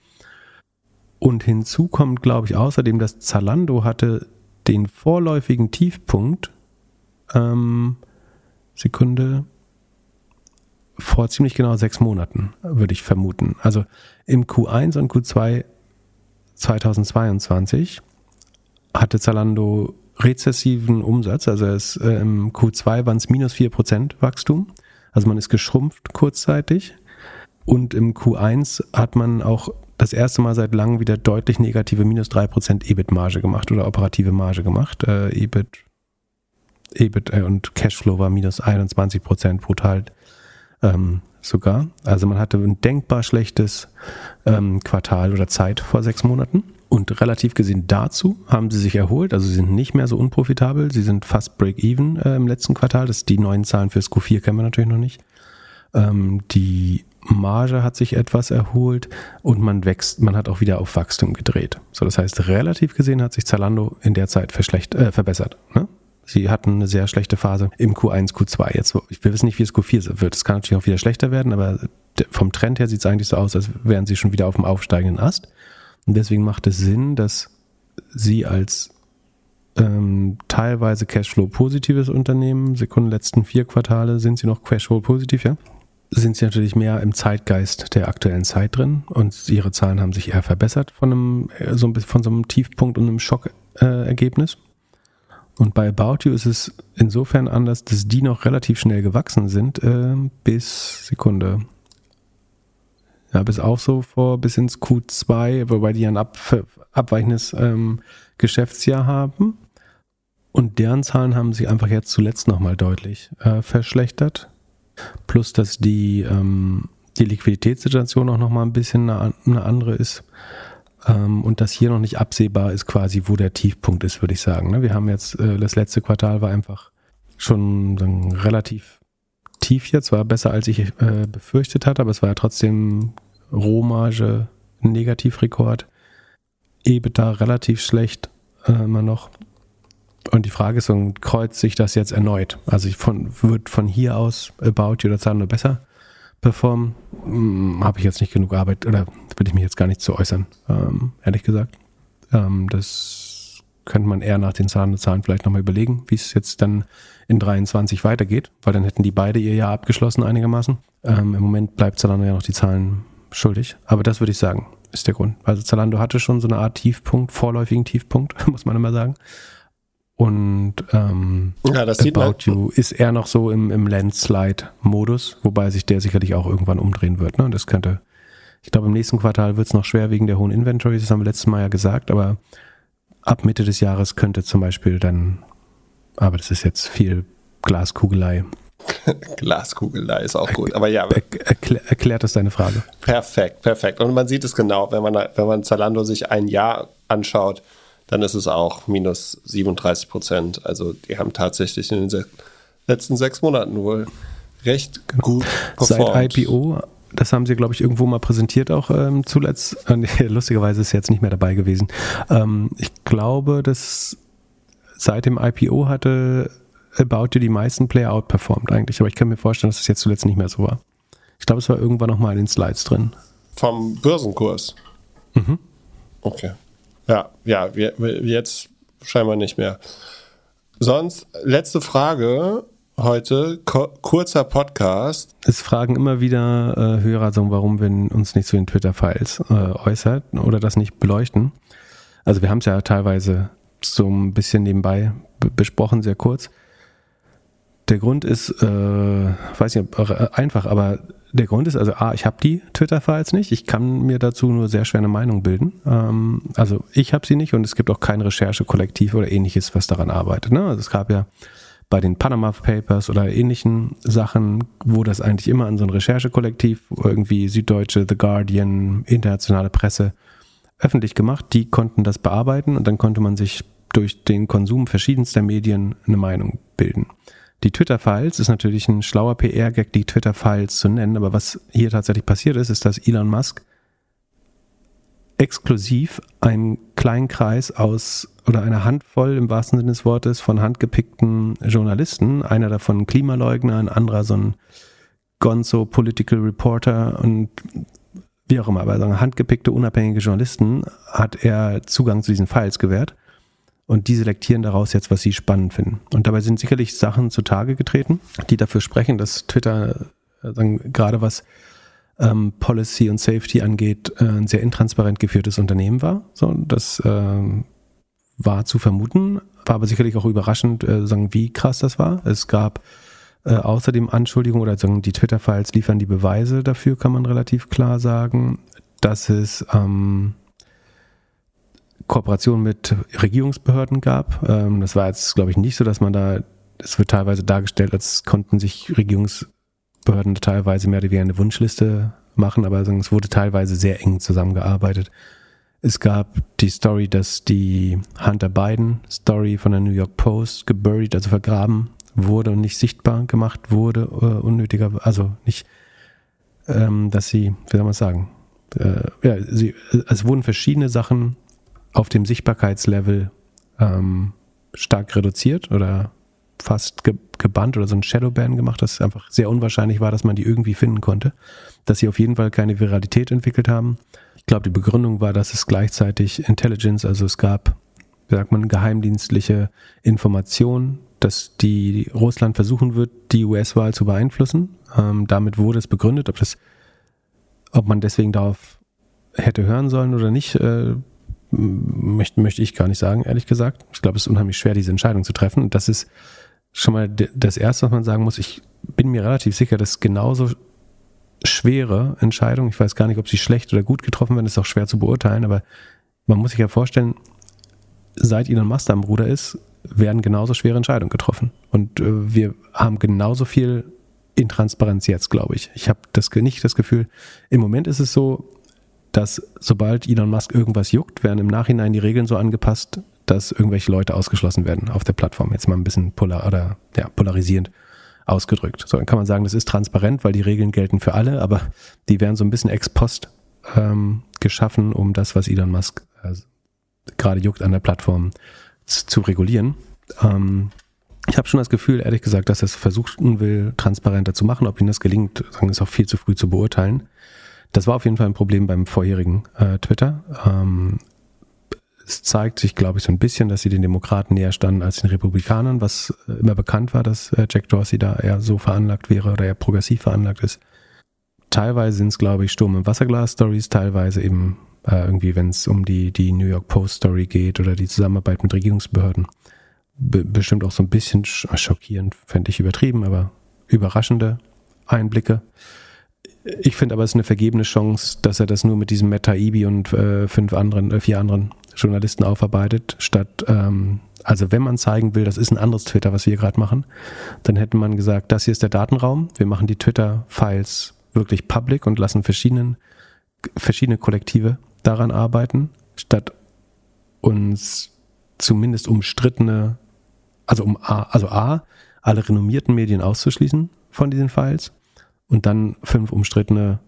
Und hinzu kommt, glaube ich, außerdem, dass Zalando hatte den vorläufigen Tiefpunkt, ähm, Sekunde, vor ziemlich genau sechs Monaten, würde ich vermuten. Also im Q1 und Q2 2022 hatte Zalando rezessiven Umsatz, also es, äh, im Q2 waren es minus 4% Wachstum, also man ist geschrumpft kurzzeitig. Und im Q1 hat man auch das erste Mal seit langem wieder deutlich negative minus 3% EBIT-Marge gemacht oder operative Marge gemacht. Äh, EBIT, EBIT äh, und Cashflow war minus 21% brutal ähm, sogar. Also man hatte ein denkbar schlechtes ähm, Quartal oder Zeit vor sechs Monaten. Und relativ gesehen dazu haben sie sich erholt. Also sie sind nicht mehr so unprofitabel. Sie sind fast break-even äh, im letzten Quartal. Das die neuen Zahlen fürs Q4 kennen wir natürlich noch nicht. Ähm, die Marge hat sich etwas erholt und man wächst, man hat auch wieder auf Wachstum gedreht. So, das heißt, relativ gesehen hat sich Zalando in der Zeit verschlecht, äh, verbessert. Ne? Sie hatten eine sehr schlechte Phase im Q1, Q2. Jetzt, wir wissen nicht, wie es Q4 wird. Es kann natürlich auch wieder schlechter werden, aber vom Trend her sieht es eigentlich so aus, als wären sie schon wieder auf dem aufsteigenden Ast. Und deswegen macht es Sinn, dass sie als ähm, teilweise Cashflow-positives Unternehmen, Sekunden letzten vier Quartale sind sie noch Cashflow-positiv, ja? Sind sie natürlich mehr im Zeitgeist der aktuellen Zeit drin und ihre Zahlen haben sich eher verbessert von einem, so ein von so einem Tiefpunkt und einem Schockergebnis. Und bei About You ist es insofern anders, dass die noch relativ schnell gewachsen sind, äh, bis Sekunde. Ja, bis auch so vor bis ins Q2, wobei die ein ab, abweichendes ähm, Geschäftsjahr haben. Und deren Zahlen haben sich einfach jetzt zuletzt nochmal deutlich äh, verschlechtert. Plus, dass die, ähm, die Liquiditätssituation auch nochmal ein bisschen eine, eine andere ist. Ähm, und dass hier noch nicht absehbar ist, quasi, wo der Tiefpunkt ist, würde ich sagen. Ne? Wir haben jetzt, äh, das letzte Quartal war einfach schon sagen, relativ tief jetzt, war besser als ich äh, befürchtet hatte, aber es war ja trotzdem Rohmarge, Negativrekord. EBITDA relativ schlecht äh, immer noch. Und die Frage ist, und kreuzt sich das jetzt erneut? Also ich von, wird von hier aus About You oder Zalando besser performen? Hm, Habe ich jetzt nicht genug Arbeit oder will ich mich jetzt gar nicht zu äußern, ähm, ehrlich gesagt. Ähm, das könnte man eher nach den Zahlen, Zahlen vielleicht nochmal überlegen, wie es jetzt dann in 23 weitergeht, weil dann hätten die beide ihr Jahr abgeschlossen einigermaßen. Ähm, Im Moment bleibt Zalando ja noch die Zahlen schuldig. Aber das würde ich sagen, ist der Grund. Also Zalando hatte schon so eine Art Tiefpunkt, vorläufigen Tiefpunkt, [laughs] muss man immer sagen. Und ähm, ja, das About. You ist eher noch so im, im Landslide-Modus, wobei sich der sicherlich auch irgendwann umdrehen wird. Ne? Das könnte, ich glaube, im nächsten Quartal wird es noch schwer wegen der hohen Inventories, das haben wir letztes Mal ja gesagt, aber ab Mitte des Jahres könnte zum Beispiel dann, aber das ist jetzt viel Glaskugelei. [laughs] Glaskugelei ist auch gut, aber ja. Erklär, erklärt das deine Frage? Perfekt, perfekt. Und man sieht es genau, wenn man, wenn man Zalando sich ein Jahr anschaut, dann ist es auch minus 37 Prozent. Also die haben tatsächlich in den letzten sechs Monaten wohl recht gut performt. Seit IPO, das haben sie, glaube ich, irgendwo mal präsentiert auch ähm, zuletzt. [laughs] Lustigerweise ist jetzt nicht mehr dabei gewesen. Ähm, ich glaube, dass seit dem IPO hatte About You die meisten Player outperformed eigentlich. Aber ich kann mir vorstellen, dass es jetzt zuletzt nicht mehr so war. Ich glaube, es war irgendwann noch mal in den Slides drin. Vom Börsenkurs? Mhm. Okay. Ja, ja, jetzt scheinbar nicht mehr. Sonst, letzte Frage heute, kurzer Podcast. Es fragen immer wieder äh, Hörer, so, warum wir uns nicht zu den Twitter-Files äh, äußern oder das nicht beleuchten. Also wir haben es ja teilweise so ein bisschen nebenbei besprochen, sehr kurz. Der Grund ist, äh, weiß nicht, äh, einfach, aber der Grund ist also, A, ich habe die Twitter-Files nicht. Ich kann mir dazu nur sehr schwer eine Meinung bilden. Ähm, also ich habe sie nicht und es gibt auch kein Recherchekollektiv oder ähnliches, was daran arbeitet. Ne? Also es gab ja bei den Panama Papers oder ähnlichen Sachen, wo das eigentlich immer an so ein Recherchekollektiv, irgendwie Süddeutsche, The Guardian, internationale Presse öffentlich gemacht. Die konnten das bearbeiten und dann konnte man sich durch den Konsum verschiedenster Medien eine Meinung bilden. Die Twitter-Files ist natürlich ein schlauer PR-Gag, die Twitter-Files zu nennen, aber was hier tatsächlich passiert ist, ist, dass Elon Musk exklusiv einen kleinen Kreis aus oder eine Handvoll im wahrsten Sinne des Wortes von handgepickten Journalisten, einer davon Klimaleugner, ein anderer so ein Gonzo Political Reporter und wie auch immer, aber so handgepickte unabhängige Journalisten hat er Zugang zu diesen Files gewährt und die selektieren daraus jetzt, was sie spannend finden. Und dabei sind sicherlich Sachen zutage getreten, die dafür sprechen, dass Twitter äh, gerade was ähm, Policy und Safety angeht, äh, ein sehr intransparent geführtes Unternehmen war. So, das äh, war zu vermuten, war aber sicherlich auch überraschend, äh, sagen, wie krass das war. Es gab äh, außerdem Anschuldigungen oder sagen, die Twitter-Files liefern die Beweise dafür, kann man relativ klar sagen, dass es ähm, Kooperation mit Regierungsbehörden gab. Ähm, das war jetzt, glaube ich, nicht so, dass man da, es wird teilweise dargestellt, als konnten sich Regierungsbehörden teilweise mehr oder weniger eine Wunschliste machen, aber es wurde teilweise sehr eng zusammengearbeitet. Es gab die Story, dass die Hunter Biden Story von der New York Post geburied, also vergraben wurde und nicht sichtbar gemacht wurde, uh, unnötiger, also nicht, ähm, dass sie, wie soll man sagen, äh, ja, sie, es wurden verschiedene Sachen auf dem Sichtbarkeitslevel ähm, stark reduziert oder fast ge gebannt oder so ein Shadowban gemacht, dass es einfach sehr unwahrscheinlich war, dass man die irgendwie finden konnte. Dass sie auf jeden Fall keine Viralität entwickelt haben. Ich glaube, die Begründung war, dass es gleichzeitig Intelligence, also es gab, wie sagt man, geheimdienstliche Informationen, dass die Russland versuchen wird, die US-Wahl zu beeinflussen. Ähm, damit wurde es begründet, ob das, ob man deswegen darauf hätte hören sollen oder nicht, äh, möchte, möchte ich gar nicht sagen, ehrlich gesagt. Ich glaube, es ist unheimlich schwer, diese Entscheidung zu treffen. Das ist schon mal das Erste, was man sagen muss. Ich bin mir relativ sicher, dass genauso schwere Entscheidungen, ich weiß gar nicht, ob sie schlecht oder gut getroffen werden, ist auch schwer zu beurteilen, aber man muss sich ja vorstellen, seit Elon Musk am Bruder ist, werden genauso schwere Entscheidungen getroffen. Und äh, wir haben genauso viel Intransparenz jetzt, glaube ich. Ich habe das nicht das Gefühl, im Moment ist es so, dass sobald Elon Musk irgendwas juckt, werden im Nachhinein die Regeln so angepasst, dass irgendwelche Leute ausgeschlossen werden auf der Plattform. Jetzt mal ein bisschen polar oder ja, polarisierend ausgedrückt. So, dann kann man sagen, das ist transparent, weil die Regeln gelten für alle, aber die werden so ein bisschen ex post ähm, geschaffen, um das, was Elon Musk äh, gerade juckt an der Plattform zu, regulieren. Ähm, ich habe schon das Gefühl, ehrlich gesagt, dass er es versuchen will, transparenter zu machen. Ob ihm das gelingt, ist auch viel zu früh zu beurteilen. Das war auf jeden Fall ein Problem beim vorherigen äh, Twitter. Ähm, es zeigt sich, glaube ich, so ein bisschen, dass sie den Demokraten näher standen als den Republikanern, was äh, immer bekannt war, dass äh, Jack Dorsey da eher so veranlagt wäre oder eher progressiv veranlagt ist. Teilweise sind es, glaube ich, Sturm- und Wasserglas-Stories, teilweise eben äh, irgendwie, wenn es um die, die New York Post-Story geht oder die Zusammenarbeit mit Regierungsbehörden. Be bestimmt auch so ein bisschen schockierend, fände ich übertrieben, aber überraschende Einblicke. Ich finde aber, es ist eine vergebene Chance, dass er das nur mit diesem Meta Ibi und äh, fünf anderen, äh, vier anderen Journalisten aufarbeitet, statt, ähm, also wenn man zeigen will, das ist ein anderes Twitter, was wir hier gerade machen, dann hätte man gesagt, das hier ist der Datenraum, wir machen die Twitter-Files wirklich public und lassen verschiedenen, verschiedene Kollektive daran arbeiten, statt uns zumindest umstrittene, also um A, also A, alle renommierten Medien auszuschließen von diesen Files und dann fünf umstrittene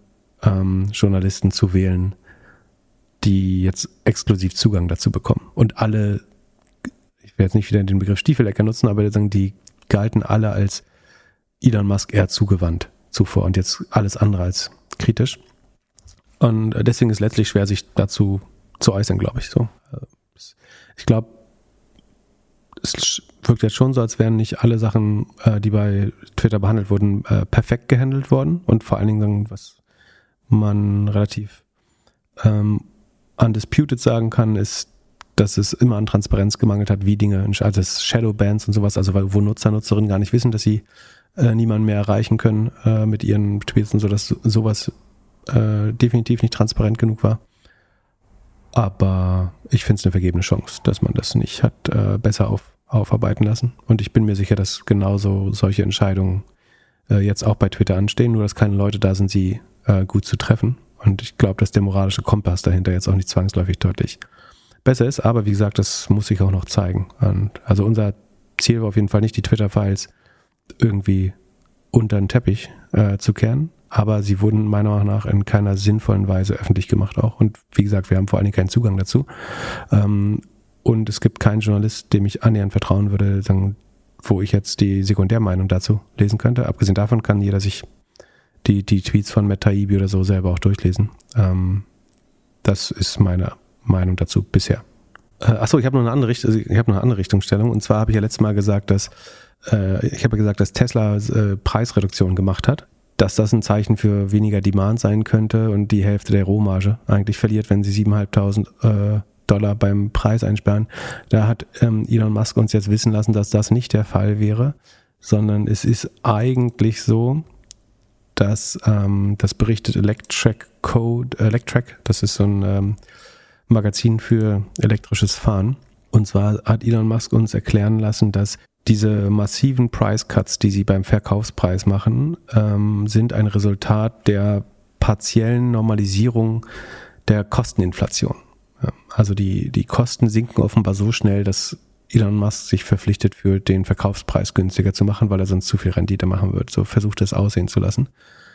ähm, Journalisten zu wählen, die jetzt exklusiv Zugang dazu bekommen. Und alle, ich werde jetzt nicht wieder den Begriff Stiefelecker nutzen, aber die galten alle als Elon Musk eher zugewandt zuvor und jetzt alles andere als kritisch. Und deswegen ist letztlich schwer, sich dazu zu äußern, glaube ich. So. Ich glaube, es wirkt jetzt schon so, als wären nicht alle Sachen, äh, die bei Twitter behandelt wurden, äh, perfekt gehandelt worden. Und vor allen Dingen, was man relativ ähm, undisputed sagen kann, ist, dass es immer an Transparenz gemangelt hat, wie Dinge, also das Shadowbands und sowas, also wo Nutzer, Nutzerinnen gar nicht wissen, dass sie äh, niemanden mehr erreichen können äh, mit ihren Tweets und so, dass sowas äh, definitiv nicht transparent genug war. Aber ich finde es eine vergebene Chance, dass man das nicht hat äh, besser auf, aufarbeiten lassen. Und ich bin mir sicher, dass genauso solche Entscheidungen äh, jetzt auch bei Twitter anstehen, nur dass keine Leute da sind, sie äh, gut zu treffen. Und ich glaube, dass der moralische Kompass dahinter jetzt auch nicht zwangsläufig deutlich besser ist. Aber wie gesagt, das muss sich auch noch zeigen. Und also unser Ziel war auf jeden Fall nicht, die Twitter-Files irgendwie unter den Teppich äh, zu kehren. Aber sie wurden meiner Meinung nach in keiner sinnvollen Weise öffentlich gemacht auch. Und wie gesagt, wir haben vor allen Dingen keinen Zugang dazu. Ähm, und es gibt keinen Journalist, dem ich annähernd vertrauen würde, sagen, wo ich jetzt die Sekundärmeinung dazu lesen könnte. Abgesehen davon kann jeder sich die, die Tweets von Matt Taibbi oder so selber auch durchlesen. Ähm, das ist meine Meinung dazu bisher. Äh, achso, ich habe noch eine andere Richtung, also ich habe noch eine andere Richtungsstellung. Und zwar habe ich ja letztes Mal gesagt, dass äh, ich habe ja gesagt, dass Tesla äh, Preisreduktion gemacht hat. Dass das ein Zeichen für weniger Demand sein könnte und die Hälfte der Rohmarge eigentlich verliert, wenn sie 7.500 äh, Dollar beim Preis einsperren. Da hat ähm, Elon Musk uns jetzt wissen lassen, dass das nicht der Fall wäre, sondern es ist eigentlich so, dass ähm, das berichtet Electric Code, Electric, das ist so ein ähm, Magazin für elektrisches Fahren. Und zwar hat Elon Musk uns erklären lassen, dass diese massiven Price Cuts, die sie beim Verkaufspreis machen, ähm, sind ein Resultat der partiellen Normalisierung der Kosteninflation. Also die, die Kosten sinken offenbar so schnell, dass Elon Musk sich verpflichtet fühlt, den Verkaufspreis günstiger zu machen, weil er sonst zu viel Rendite machen wird. So versucht es aussehen zu lassen.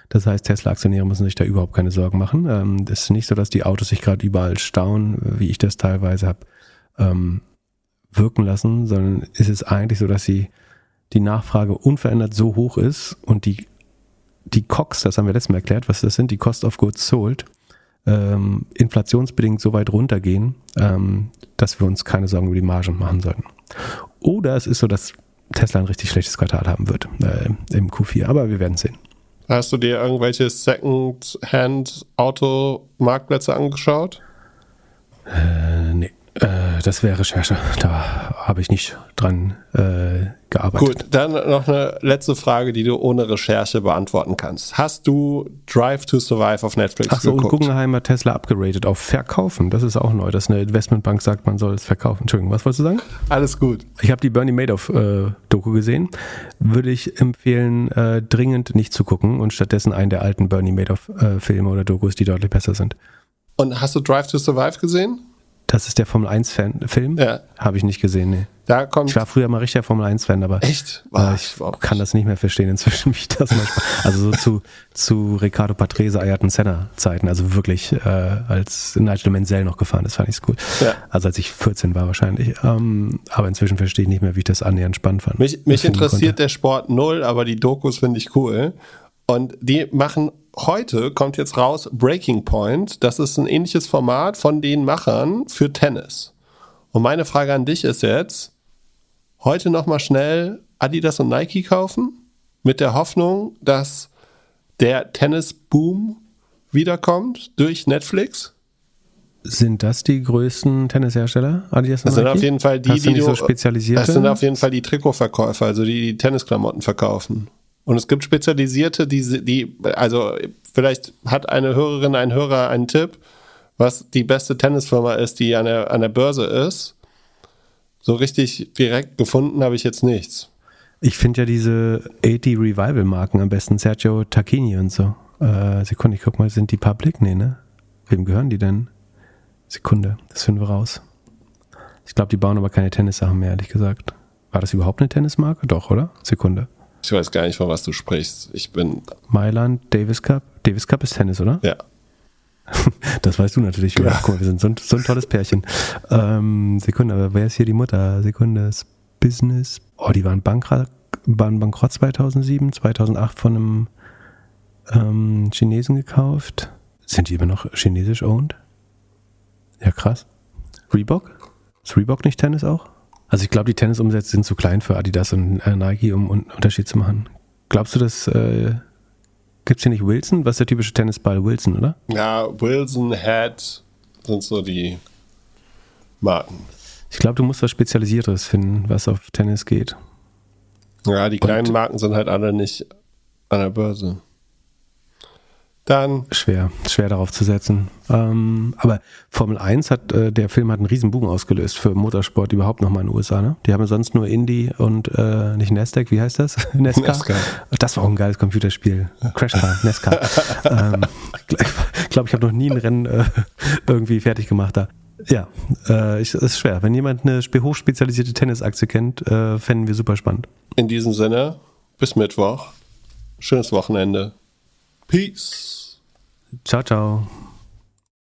Das heißt, Tesla-Aktionäre müssen sich da überhaupt keine Sorgen machen. Ähm, ist nicht so, dass die Autos sich gerade überall stauen, wie ich das teilweise habe ähm, wirken lassen, sondern ist es eigentlich so, dass sie die Nachfrage unverändert so hoch ist und die, die COX, das haben wir letztes Mal erklärt, was das sind, die Cost of Goods Sold, ähm, inflationsbedingt so weit runtergehen, ähm, dass wir uns keine Sorgen über die Margen machen sollten. Oder es ist so, dass Tesla ein richtig schlechtes Quartal haben wird äh, im Q4, aber wir werden sehen. Hast du dir irgendwelche Second-Hand-Auto-Marktplätze angeschaut? Äh, nee. Äh, das wäre Recherche. Da habe ich nicht dran äh, gearbeitet. Gut, dann noch eine letzte Frage, die du ohne Recherche beantworten kannst. Hast du Drive to Survive auf Netflix Achso, und geguckt? Guggenheim hat Tesla abgeratet auf Verkaufen. Das ist auch neu, dass eine Investmentbank sagt, man soll es verkaufen. Entschuldigung, was wolltest du sagen? Alles gut. Ich habe die Bernie Madoff äh, gesehen. Würde ich empfehlen, äh, dringend nicht zu gucken und stattdessen einen der alten Bernie Madoff äh, oder Dokus, die deutlich besser sind. Und hast du Drive to Survive gesehen? Das ist der Formel 1 Fan Film? Ja. Habe ich nicht gesehen, nee. Da kommt Ich war früher mal richtiger Formel 1 Fan, aber echt. äh, Boah, ich war- kann das nicht mehr verstehen inzwischen, [laughs] wie ich das manchmal. Also so zu, zu Riccardo Patrese, Ayrton Senna Zeiten, also wirklich äh, als Nigel Mansell noch gefahren ist, fand ich cool. Ja. Also als ich 14 war wahrscheinlich. Ähm, aber inzwischen verstehe ich nicht mehr, wie ich das annähernd spannend fand. Mich, mich interessiert konnte. der Sport null, aber die Dokus finde ich cool. Und die machen heute, kommt jetzt raus, Breaking Point. Das ist ein ähnliches Format von den Machern für Tennis. Und meine Frage an dich ist jetzt, heute nochmal schnell Adidas und Nike kaufen? Mit der Hoffnung, dass der Tennis-Boom wiederkommt durch Netflix? Sind das die größten Tennishersteller? Adidas und Das sind Nike? auf jeden Fall die, die so spezialisierte? Das sind auf jeden Fall die Trikotverkäufer, also die, die Tennisklamotten verkaufen. Und es gibt spezialisierte, die, die, also vielleicht hat eine Hörerin, ein Hörer einen Tipp, was die beste Tennisfirma ist, die an der, an der Börse ist. So richtig direkt gefunden habe ich jetzt nichts. Ich finde ja diese 80 Revival-Marken am besten, Sergio Tacchini und so. Äh, Sekunde, ich guck mal, sind die public? Nee, ne? Wem gehören die denn? Sekunde, das finden wir raus. Ich glaube, die bauen aber keine Tennissachen mehr, ehrlich gesagt. War das überhaupt eine Tennismarke? Doch, oder? Sekunde. Ich weiß gar nicht, von was du sprichst. Ich bin, Mailand, Davis Cup. Davis Cup ist Tennis, oder? ja. [laughs] Das weißt du natürlich. Ja. Guck mal, wir sind so ein, so ein tolles Pärchen. Ähm, Sekunde, aber wer ist hier die Mutter? Sekunde, das Business. Oh, die waren bankrott, waren bankrott 2007, 2008 von einem ähm, Chinesen gekauft. Sind die immer noch chinesisch owned? Ja, krass. Reebok? Ist Reebok nicht Tennis auch? Also ich glaube, die Tennisumsätze sind zu klein für Adidas und äh, Nike, um einen Unterschied zu machen. Glaubst du, dass äh, gibt's hier nicht Wilson? Was ist der typische Tennisball Wilson, oder? Ja, Wilson, Head sind so die Marken. Ich glaube, du musst was Spezialisierteres finden, was auf Tennis geht. Ja, die kleinen Marken sind halt alle nicht an der Börse. Dann, Schwer, schwer darauf zu setzen. Ähm, aber Formel 1 hat, äh, der Film hat einen riesen Boom ausgelöst für Motorsport überhaupt nochmal in den USA. Ne? Die haben ja sonst nur Indy und äh, nicht Nasdaq, wie heißt das? [laughs] Nesca? Nesca. Das war auch ein geiles Computerspiel. Crashcar, Nesca. [laughs] ähm, ich glaube, ich habe noch nie ein Rennen äh, irgendwie fertig gemacht da. Ja, äh, ich, ist schwer. Wenn jemand eine spe- hochspezialisierte Tennisaktie kennt, äh, fänden wir super spannend. in diesem Sinne, bis Mittwoch. Schönes Wochenende. Peace. Ciao, ciao.